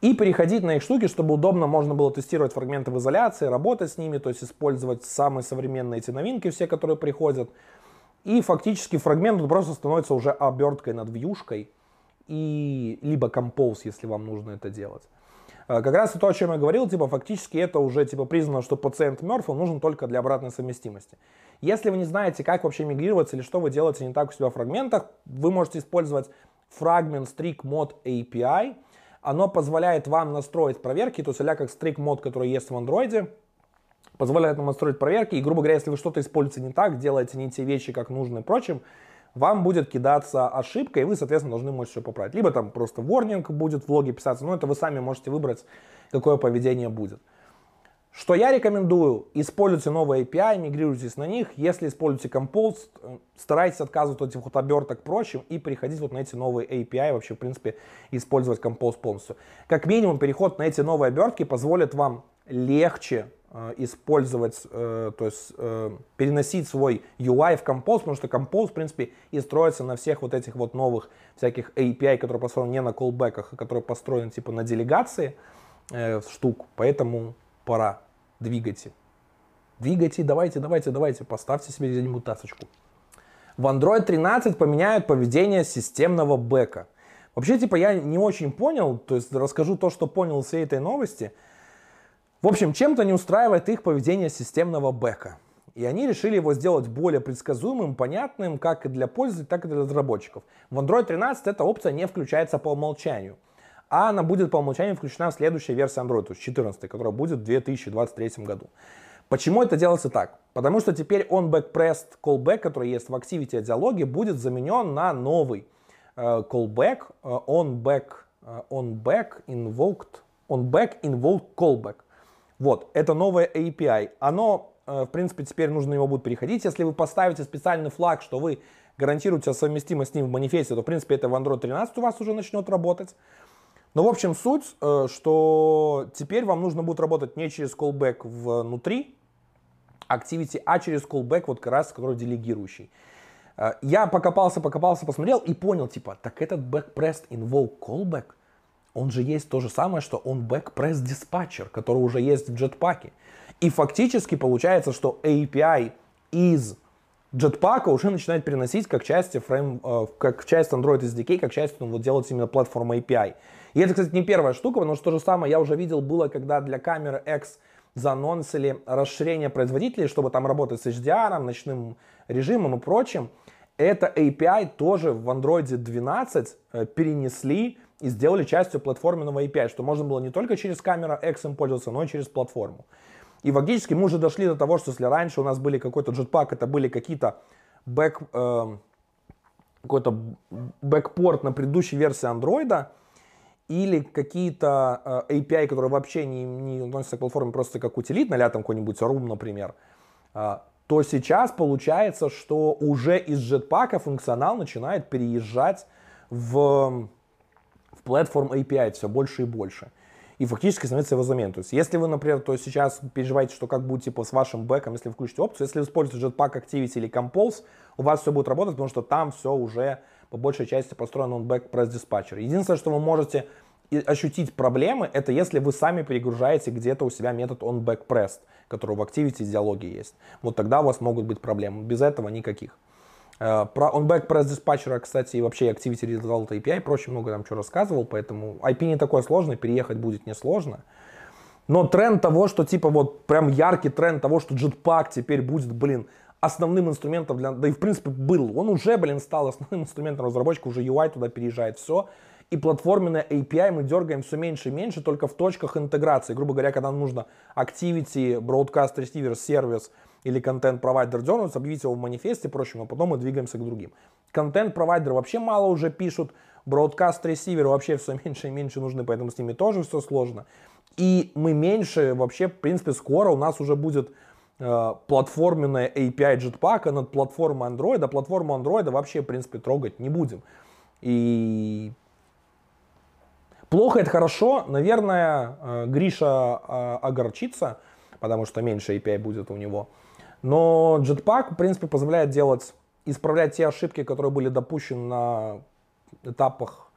и переходить на их штуки, чтобы удобно можно было тестировать фрагменты в изоляции, работать с ними, то есть использовать самые современные эти новинки, все, которые приходят. И фактически фрагмент просто становится уже оберткой над вьюшкой, и либо композ, если вам нужно это делать. А, как раз то, о чем я говорил, типа фактически это уже типа признано, что пациент мертв, он нужен только для обратной совместимости. Если вы не знаете, как вообще мигрировать или что вы делаете не так у себя в фрагментах, вы можете использовать Fragment Strict Mod API, оно позволяет вам настроить проверки, то есть а как Strict Mode, который есть в андроиде, позволяет вам настроить проверки, и, грубо говоря, если вы что-то используете не так, делаете не те вещи, как нужно и прочим, вам будет кидаться ошибка, и вы, соответственно, должны можете все поправить. Либо там просто warning будет в логе писаться, но это вы сами можете выбрать, какое поведение будет. Что я рекомендую, используйте новые API, мигрируйтесь на них. Если используете Compose, э, старайтесь отказываться от этих вот оберток прочим и переходить вот на эти новые API, вообще, в принципе, использовать Compose полностью. Как минимум, переход на эти новые обертки позволит вам легче использовать, э, то есть э, переносить свой UI в Compose, потому что Compose, в принципе, и строится на всех вот этих вот новых всяких API, которые построены не на callbackах, а которые построены типа на делегации э, штук. Поэтому пора, двигайте. Двигайте, давайте, давайте, давайте, поставьте себе где-нибудь тасочку. В Android 13 поменяют поведение системного бэка. Вообще, типа, я не очень понял, то есть расскажу то, что понял всей этой новости. В общем, чем-то не устраивает их поведение системного бэка. И они решили его сделать более предсказуемым, понятным как и для пользователей, так и для разработчиков. В Android 13 эта опция не включается по умолчанию а она будет по умолчанию включена в следующей версии Android, то есть 14, которая будет в 2023 году. Почему это делается так? Потому что теперь on-back pressed callback, который есть в Activity диалоге, будет заменен на новый э, callback, э, on-back, э, on-back invoked, on-back invoked callback. Вот, это новое API. Оно, э, в принципе, теперь нужно его будет переходить. Если вы поставите специальный флаг, что вы гарантируете совместимость с ним в манифесте, то, в принципе, это в Android 13 у вас уже начнет работать. Но, в общем, суть, э, что теперь вам нужно будет работать не через callback внутри Activity, а через callback, вот как раз, который делегирующий. Э, я покопался, покопался, посмотрел и понял, типа, так этот backpressed involve callback, он же есть то же самое, что он dispatcher, который уже есть в Jetpack. И фактически получается, что API из Jetpack уже начинает переносить как часть, фрейм, э, как часть Android SDK, как часть ну, вот делать именно платформа API. И это, кстати, не первая штука, потому что то же самое я уже видел было, когда для камеры X заанонсили расширение производителей, чтобы там работать с HDR, ночным режимом и прочим. Это API тоже в Android 12 э, перенесли и сделали частью платформенного API, что можно было не только через камеру X им пользоваться, но и через платформу. И фактически мы уже дошли до того, что если раньше у нас были какой-то Jetpack, это были какие-то бэк, э, какой-то бэкпорт на предыдущей версии андроида, или какие-то э, API, которые вообще не, не относятся к платформе просто как утилит, на там какой-нибудь Room, например, э, то сейчас получается, что уже из Jetpack функционал начинает переезжать в Platform API все больше и больше. И фактически становится его заменой. То есть, если вы, например, то сейчас переживаете, что как будет типа с вашим бэком, если вы включите опцию, если вы используете Jetpack Activity или Compose, у вас все будет работать, потому что там все уже по большей части построен он back press dispatcher. Единственное, что вы можете ощутить проблемы, это если вы сами перегружаете где-то у себя метод on back pressed, который в Activity диалоге есть. Вот тогда у вас могут быть проблемы. Без этого никаких. Э, про on-back press dispatcher, кстати, и вообще Activity Result API и прочее много там что рассказывал, поэтому IP не такой сложный, переехать будет несложно. Но тренд того, что типа вот прям яркий тренд того, что Jetpack теперь будет, блин, основным инструментом для, да и в принципе был, он уже, блин, стал основным [LAUGHS] инструментом разработчика, уже UI туда переезжает, все. И платформенная API мы дергаем все меньше и меньше только в точках интеграции. Грубо говоря, когда нужно Activity, Broadcast Receiver, Service или контент провайдер дернуть, объявить его в манифесте прочим, а потом мы двигаемся к другим. Контент провайдеры вообще мало уже пишут, Receiver вообще все меньше и меньше нужны, поэтому с ними тоже все сложно. И мы меньше вообще, в принципе, скоро у нас уже будет Э, платформенная API Jetpack над платформой Android, а платформу Android вообще, в принципе, трогать не будем. И плохо это хорошо, наверное, э, Гриша э, огорчится, потому что меньше API будет у него. Но Jetpack, в принципе, позволяет делать, исправлять те ошибки, которые были допущены на этапах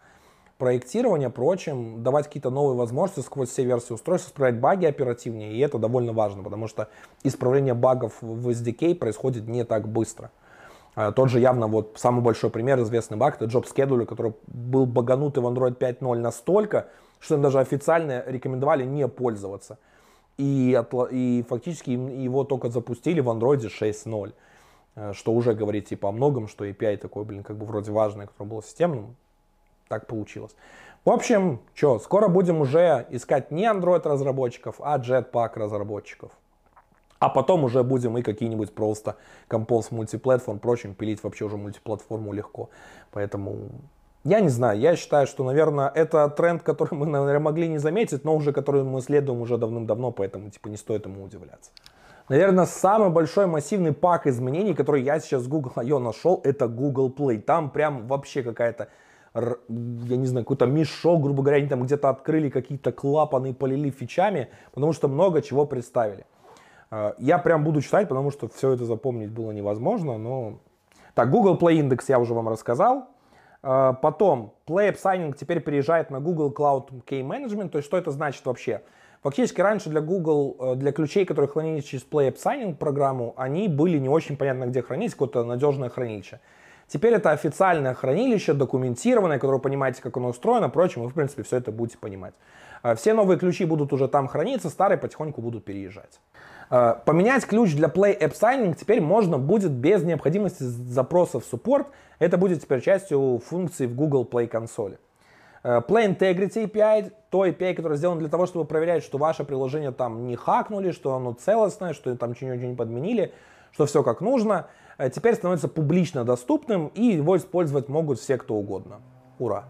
проектирования, прочим, давать какие-то новые возможности сквозь все версии устройства, исправлять баги оперативнее, и это довольно важно, потому что исправление багов в SDK происходит не так быстро. А, тот же явно вот самый большой пример, известный баг, это Job Scheduler, который был баганутый в Android 5.0 настолько, что даже официально рекомендовали не пользоваться. И, и фактически его только запустили в Android 6.0. Э, что уже говорит типа о многом, что API такой, блин, как бы вроде важный, который был системным, так получилось. В общем, что, скоро будем уже искать не Android разработчиков, а Jetpack разработчиков. А потом уже будем и какие-нибудь просто Compose мультиплатформ, прочим, пилить вообще уже мультиплатформу легко. Поэтому я не знаю, я считаю, что, наверное, это тренд, который мы, наверное, могли не заметить, но уже который мы следуем уже давным-давно, поэтому, типа, не стоит ему удивляться. Наверное, самый большой массивный пак изменений, который я сейчас с Google I.O. нашел, это Google Play. Там прям вообще какая-то, я не знаю, какой-то мешок, грубо говоря, они там где-то открыли какие-то клапаны и полили фичами, потому что много чего представили. А, я прям буду читать, потому что все это запомнить было невозможно, но... Так, Google Play Index я уже вам рассказал. А, потом, Play App Signing теперь переезжает на Google Cloud Key Management. То есть, что это значит вообще? Фактически раньше для Google, э, для ключей, которые хранились через Play App Signing программу, они были не очень понятно, где хранились, какое-то надежное хранилище. Теперь это официальное хранилище, документированное, которое вы понимаете, как оно устроено, прочим, вы, в принципе, все это будете понимать. А, все новые ключи будут уже там храниться, старые потихоньку будут переезжать. А, поменять ключ для Play App Signing теперь можно будет без необходимости запроса в суппорт. Это будет теперь частью функции в Google Play консоли. Э, Play Integrity API, то API, которое сделано для того, чтобы проверять, что ваше приложение там не хакнули, что оно целостное, что там ничего не подменили, что все как нужно, э, теперь становится публично доступным и его использовать могут все, кто угодно. Ура!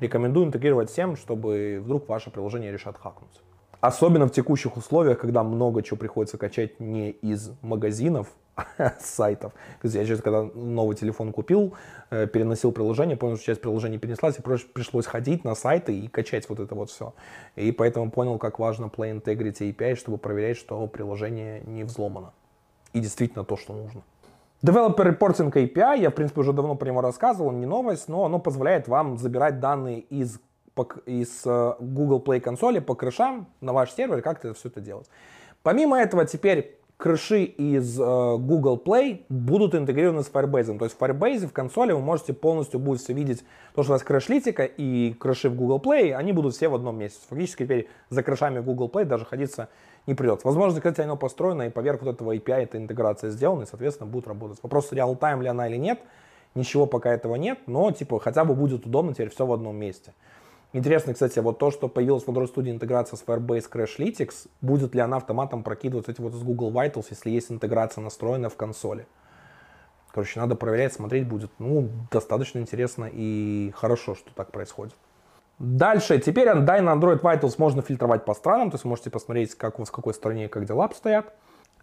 Рекомендую интегрировать всем, чтобы вдруг ваше приложение решат хакнуть. Особенно в текущих условиях, когда много чего приходится качать не из магазинов, [LAUGHS] сайтов. То есть я сейчас, когда новый телефон купил, э, переносил приложение, понял, что часть приложения перенеслась, и пришлось ходить на сайты и качать вот это вот все. И поэтому понял, как важно Play Integrity API, чтобы проверять, что приложение не взломано. И действительно то, что нужно. Developer Reporting API, я, в принципе, уже давно про него рассказывал, не новость, но оно позволяет вам забирать данные из, из э, Google Play консоли по крышам на ваш сервер, как это все это делать. Помимо этого, теперь крыши из э, Google Play будут интегрированы с Firebase. То есть в Firebase в консоли вы можете полностью будет все видеть, то, что у вас крыш-литика и крыши в Google Play, они будут все в одном месте. Фактически теперь за крышами Google Play даже ходиться не придется. Возможно, кстати, оно построено и поверх вот этого API эта интеграция сделана и, соответственно, будет работать. Вопрос, реал-тайм ли она или нет, ничего пока этого нет, но типа хотя бы будет удобно теперь все в одном месте. Интересно, кстати, вот то, что появилась в Android Studio интеграция с Firebase Crashlytics, будет ли она автоматом прокидывать эти вот из Google Vitals, если есть интеграция настроена в консоли. Короче, надо проверять, смотреть будет. Ну, достаточно интересно и хорошо, что так происходит. Дальше, теперь на Android Vitals можно фильтровать по странам, то есть можете посмотреть, как у вас в какой стране, как дела обстоят.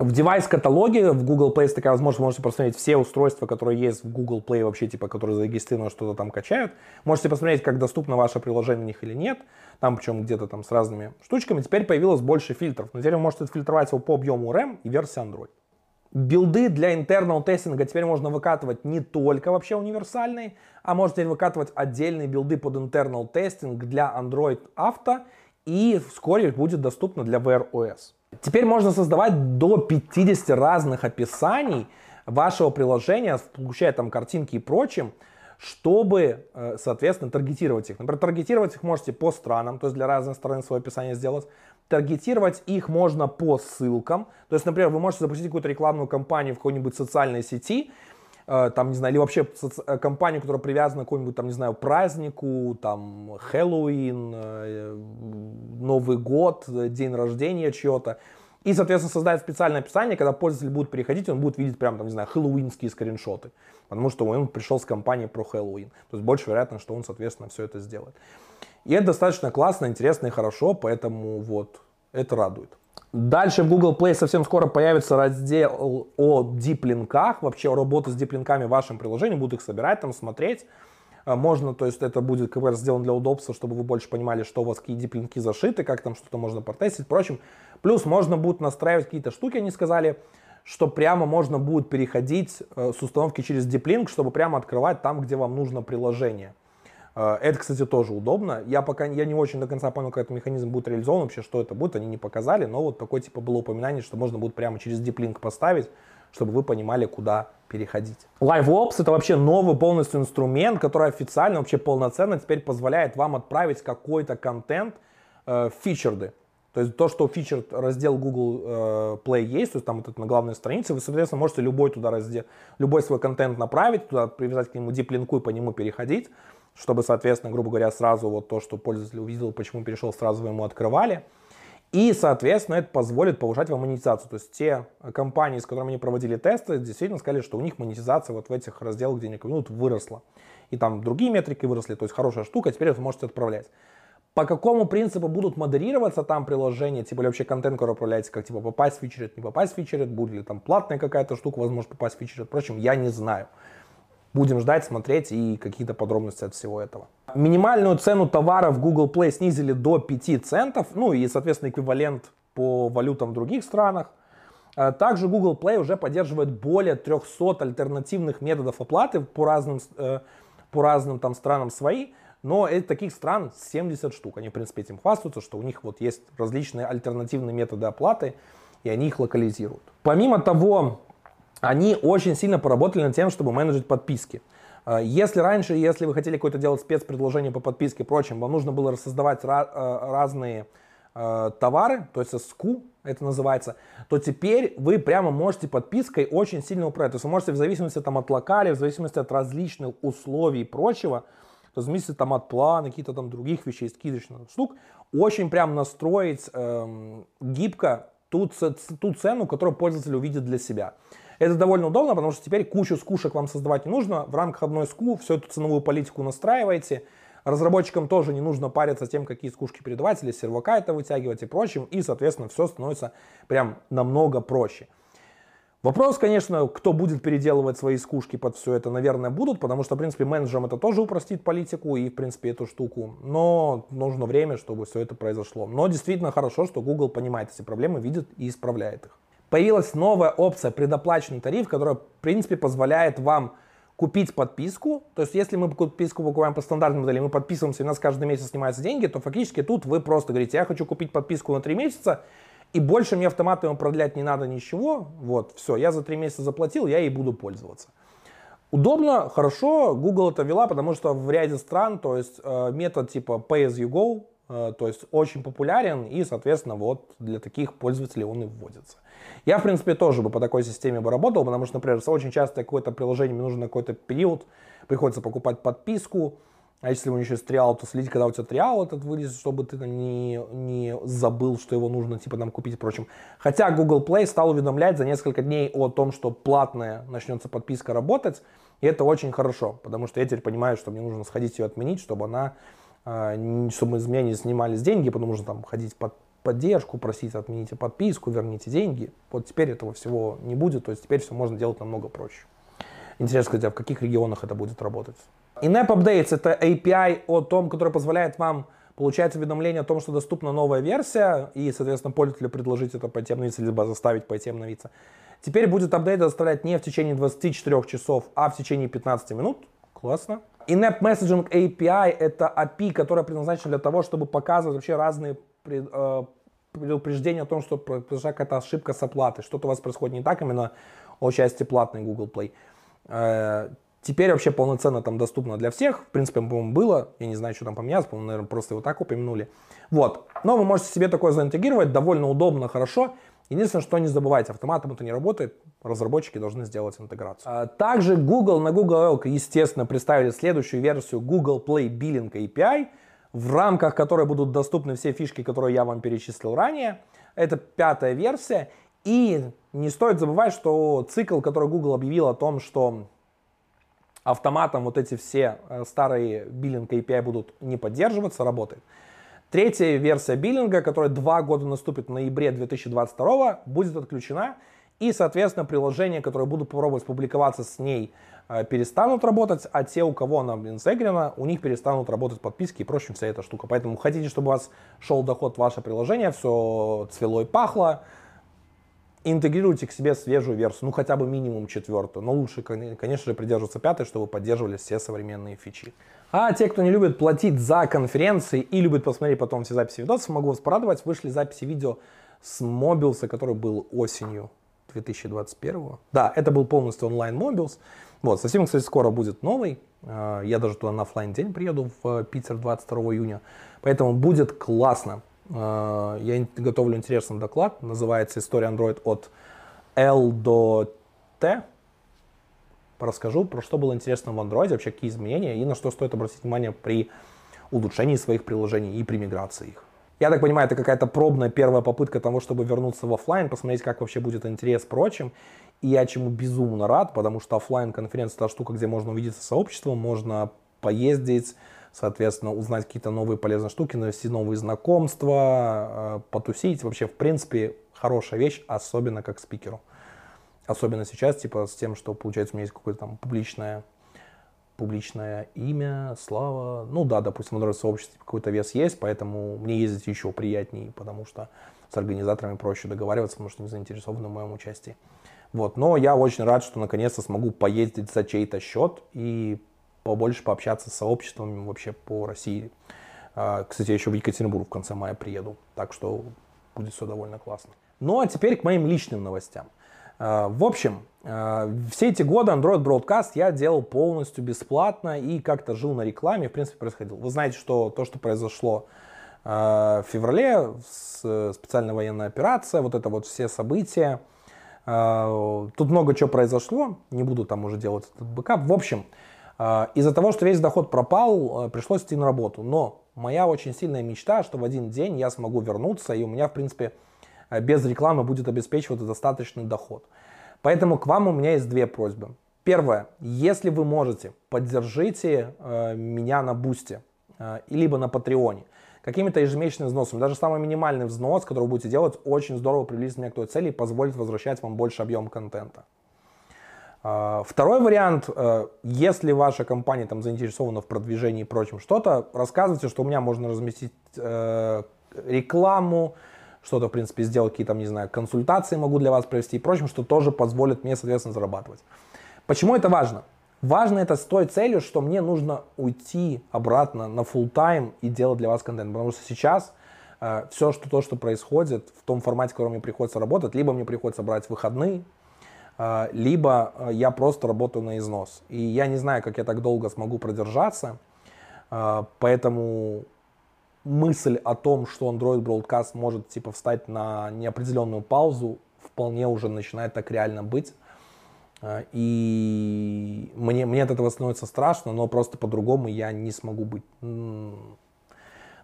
В девайс-каталоге в Google Play есть такая возможность, можете посмотреть все устройства, которые есть в Google Play вообще, типа, которые зарегистрированы, что-то там качают. Можете посмотреть, как доступно ваше приложение у них или нет. Там причем где-то там с разными штучками. Теперь появилось больше фильтров. Но теперь вы можете фильтровать его по объему RAM и версии Android. Билды для internal тестинга теперь можно выкатывать не только вообще универсальные, а можете выкатывать отдельные билды под internal тестинг для Android Auto и вскоре будет доступно для Wear OS. Теперь можно создавать до 50 разных описаний вашего приложения, включая там картинки и прочим, чтобы, э, соответственно, таргетировать их. Например, таргетировать их можете по странам, то есть для разных стран свое описание сделать. Таргетировать их можно по ссылкам. То есть, например, вы можете запустить какую-то рекламную кампанию в какой-нибудь социальной сети, там, не знаю, или вообще э, компанию, которая привязана к какому-нибудь, там, не знаю, празднику, там, Хэллоуин, Новый год, день рождения чего-то. И, соответственно, создать специальное описание, когда пользователь будет переходить, он будет видеть прям, там, не знаю, хэллоуинские скриншоты. Потому что он пришел с компании про Хэллоуин. То есть больше вероятно, что он, соответственно, все это сделает. И это достаточно классно, интересно и хорошо, поэтому вот это радует. Дальше в Google Play совсем скоро появится раздел о диплинках, вообще работа с диплинками в вашем приложении, будут их собирать, там смотреть. А, можно, то есть это будет как раз сделано для удобства, чтобы вы больше понимали, что у вас какие диплинки зашиты, как там что-то можно протестить, впрочем. Плюс можно будет настраивать какие-то штуки, они сказали, что прямо можно будет переходить э, с установки через диплинк, чтобы прямо открывать там, где вам нужно приложение. Э, это, кстати, тоже удобно. Я пока я не очень до конца понял, как этот механизм будет реализован, вообще, что это будет, они не показали, но вот такое типа было упоминание, что можно будет прямо через Link поставить, чтобы вы понимали, куда переходить. LiveOps это вообще новый полностью инструмент, который официально, вообще полноценно теперь позволяет вам отправить какой-то контент э, фичерды. То есть то, что фичер раздел Google э, Play есть, то есть там вот это на главной странице, вы, соответственно, можете любой туда раздел, любой свой контент направить, туда привязать к нему диплинку и по нему переходить, чтобы, соответственно, грубо говоря, сразу вот то, что пользователь увидел, почему перешел, сразу вы ему открывали. И, соответственно, это позволит повышать вам монетизацию. То есть те компании, с которыми они проводили тесты, действительно сказали, что у них монетизация вот в этих разделах денег минут выросла. И там другие метрики выросли, то есть хорошая штука, теперь вы можете отправлять. По какому принципу будут модерироваться там приложения, типа или вообще контент, который отправляется, как типа попасть в фичерит, не попасть в фичерит, будет ли там платная какая-то штука, возможно, попасть в фичерит. Впрочем, я не знаю. Будем ждать, смотреть и какие-то подробности от всего этого. Минимальную цену товара в Google Play снизили до 5 центов, ну и, соответственно, эквивалент по валютам в других странах. А также Google Play уже поддерживает более 300 альтернативных методов оплаты по разным, э, по разным там странам свои. Но таких стран 70 штук. Они, в принципе, этим хвастаются, что у них вот есть различные альтернативные методы оплаты, и они их локализируют. Помимо того, они очень сильно поработали над тем, чтобы менеджить подписки. А, если раньше, если вы хотели какое-то делать спецпредложение по подписке и прочим, вам нужно было создавать а, разные э, товары, то есть SKU это называется, то теперь вы прямо можете подпиской очень сильно управлять. То есть вы можете в зависимости там, от локали, в зависимости от различных условий и прочего, то есть там от плана, каких-то там других вещей, скидочных штук, очень прям настроить эм, гибко ту, ту цену, которую пользователь увидит для себя. Это довольно удобно, потому что теперь кучу скушек вам создавать не нужно. В рамках одной ску всю эту ценовую политику настраиваете. Разработчикам тоже не нужно париться тем, какие скушки передавать или сервака это вытягивать и прочим. И, соответственно, все становится прям намного проще. Вопрос, конечно, кто будет переделывать свои скушки под все это, наверное, будут, потому что, в принципе, менеджерам это тоже упростит политику и, в принципе, эту штуку. Но нужно время, чтобы все это произошло. Но действительно хорошо, что Google понимает эти проблемы, видит и исправляет их. Появилась новая опция предоплаченный тариф, которая, в принципе, позволяет вам купить подписку. То есть, если мы подписку покупаем по стандартной модели, мы подписываемся, и у нас каждый месяц снимаются деньги, то фактически тут вы просто говорите, я хочу купить подписку на 3 месяца, и больше мне автоматом продлять не надо ничего. Вот, все, я за три месяца заплатил, я и буду пользоваться. Удобно, хорошо, Google это вела, потому что в ряде стран, то есть э, метод типа pay as you go, э, то есть очень популярен, и, соответственно, вот для таких пользователей он и вводится. Я, в принципе, тоже бы по такой системе бы работал, потому что, например, очень часто какое-то приложение мне нужно какой-то период, приходится покупать подписку, а если у него еще есть триал, то следить, когда у тебя триал этот вылезет, чтобы ты не, не забыл, что его нужно типа там купить и прочим. Хотя Google Play стал уведомлять за несколько дней о том, что платная начнется подписка работать. И это очень хорошо, потому что я теперь понимаю, что мне нужно сходить ее отменить, чтобы она, э, чтобы из меня не снимались деньги, потому что там ходить под поддержку, просить отмените подписку, верните деньги. Вот теперь этого всего не будет, то есть теперь все можно делать намного проще. Интересно, кстати, а в каких регионах это будет работать? In-App Updates — это API о том, который позволяет вам получать уведомление о том, что доступна новая версия, и, соответственно, пользователю предложить это пойти обновиться, либо заставить пойти обновиться. Теперь будет апдейт доставлять не в течение 24 часов, а в течение 15 минут. Классно. In-App Messaging API — это API, которая предназначена для того, чтобы показывать вообще разные э, предупреждения о том, что произошла какая-то ошибка с оплатой, что-то у вас происходит не так именно о части платной Google Play. Э, Теперь вообще полноценно там доступно для всех. В принципе, по-моему, было. Я не знаю, что там поменялось. По-моему, наверное, просто его так упомянули. Вот. Но вы можете себе такое заинтегрировать. Довольно удобно, хорошо. Единственное, что не забывайте, автоматом это не работает. Разработчики должны сделать интеграцию. А также Google на Google I.O., естественно, представили следующую версию Google Play Billing API, в рамках которой будут доступны все фишки, которые я вам перечислил ранее. Это пятая версия. И не стоит забывать, что цикл, который Google объявил о том, что автоматом вот эти все э, старые биллинг API будут не поддерживаться, работает. Третья версия биллинга, которая два года наступит в ноябре 2022, будет отключена. И, соответственно, приложения, которые будут пробовать публиковаться с ней, э, перестанут работать, а те, у кого она интегрирована, у них перестанут работать подписки и прочим вся эта штука. Поэтому хотите, чтобы у вас шел доход в ваше приложение, все цвело и пахло, интегрируйте к себе свежую версию, ну хотя бы минимум четвертую, но лучше, конечно же, придерживаться пятой, чтобы поддерживали все современные фичи. А те, кто не любит платить за конференции и любит посмотреть потом все записи видосов, могу вас порадовать, вышли записи видео с Mobiles, который был осенью 2021. Да, это был полностью онлайн Mobiles. Вот, совсем, кстати, скоро будет новый. А, я даже туда на офлайн день приеду в Питер 22 июня. Поэтому будет классно. А, я готовлю интересный доклад. Называется «История Android от L до T». Расскажу, про что было интересно в Android, вообще какие изменения и на что стоит обратить внимание при улучшении своих приложений и при миграции их. Я так понимаю, это какая-то пробная первая попытка того, чтобы вернуться в офлайн, посмотреть, как вообще будет интерес прочим. И я чему безумно рад, потому что офлайн конференция та штука, где можно увидеться с сообществом, можно поездить, соответственно, узнать какие-то новые полезные штуки, навести новые знакомства, э, потусить. Вообще, в принципе, хорошая вещь, особенно как спикеру. Особенно сейчас, типа, с тем, что, получается, у меня есть какое-то там публичное публичное имя, слава. Ну да, допустим, в сообществе какой-то вес есть, поэтому мне ездить еще приятнее, потому что с организаторами проще договариваться, потому что они заинтересованы в моем участии. Вот. Но я очень рад, что наконец-то смогу поездить за чей-то счет и побольше пообщаться с сообществами вообще по России. А, кстати, я еще в Екатеринбург в конце мая приеду, так что будет все довольно классно. Ну а теперь к моим личным новостям. А, в общем, а, все эти годы Android Broadcast я делал полностью бесплатно и как-то жил на рекламе, в принципе, происходил. Вы знаете, что то, что произошло в феврале, специальная военная операция, вот это вот все события, тут много чего произошло, не буду там уже делать этот бэкап. В общем, из-за того, что весь доход пропал, пришлось идти на работу. Но моя очень сильная мечта, что в один день я смогу вернуться, и у меня, в принципе, Э, без рекламы будет обеспечивать достаточный доход. Поэтому к вам у меня есть две просьбы. Первое, если вы можете, поддержите э, меня на Boosty, э, либо на Патреоне какими-то ежемесячными взносами. Даже самый минимальный взнос, который вы будете делать, очень здорово приблизит меня к той цели и позволит возвращать вам больше объем контента. Э, второй вариант, э, если ваша компания там заинтересована в продвижении и прочем что-то, рассказывайте, что у меня можно разместить э, рекламу, что-то, в принципе, сделать, какие-то, не знаю, консультации могу для вас провести и прочим, что тоже позволит мне, соответственно, зарабатывать. Почему это важно? Важно это с той целью, что мне нужно уйти обратно на full time и делать для вас контент. Потому что сейчас э, все, что, то, что происходит в том формате, в котором мне приходится работать, либо мне приходится брать выходные, либо э, я просто работаю на износ. И я не знаю, как я так долго смогу продержаться, э, поэтому мысль о том, что Android Broadcast может типа встать на неопределенную паузу, вполне уже начинает так реально быть. А, и мне, мне от этого становится страшно, но просто по-другому я не смогу быть.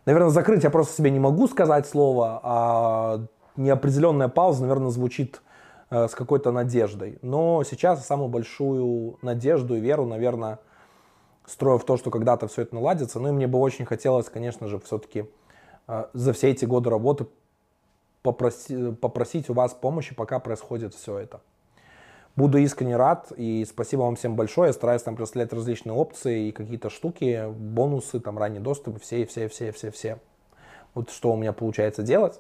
Наверное, закрыть я просто себе не могу сказать слово, а неопределенная пауза, наверное, звучит с какой-то надеждой. Но сейчас самую большую надежду и веру, наверное, строю в то, что когда-то все это наладится. Ну и мне бы очень хотелось, конечно же, все-таки э, за все эти годы работы попроси, попросить у вас помощи, пока происходит все это. Буду искренне рад и спасибо вам всем большое. Я стараюсь там представлять различные опции и какие-то штуки, бонусы, там ранний доступ, все, все, все, все, все. Вот что у меня получается делать.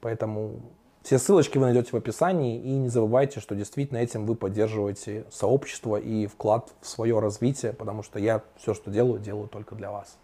Поэтому все ссылочки вы найдете в описании и не забывайте, что действительно этим вы поддерживаете сообщество и вклад в свое развитие, потому что я все, что делаю, делаю только для вас.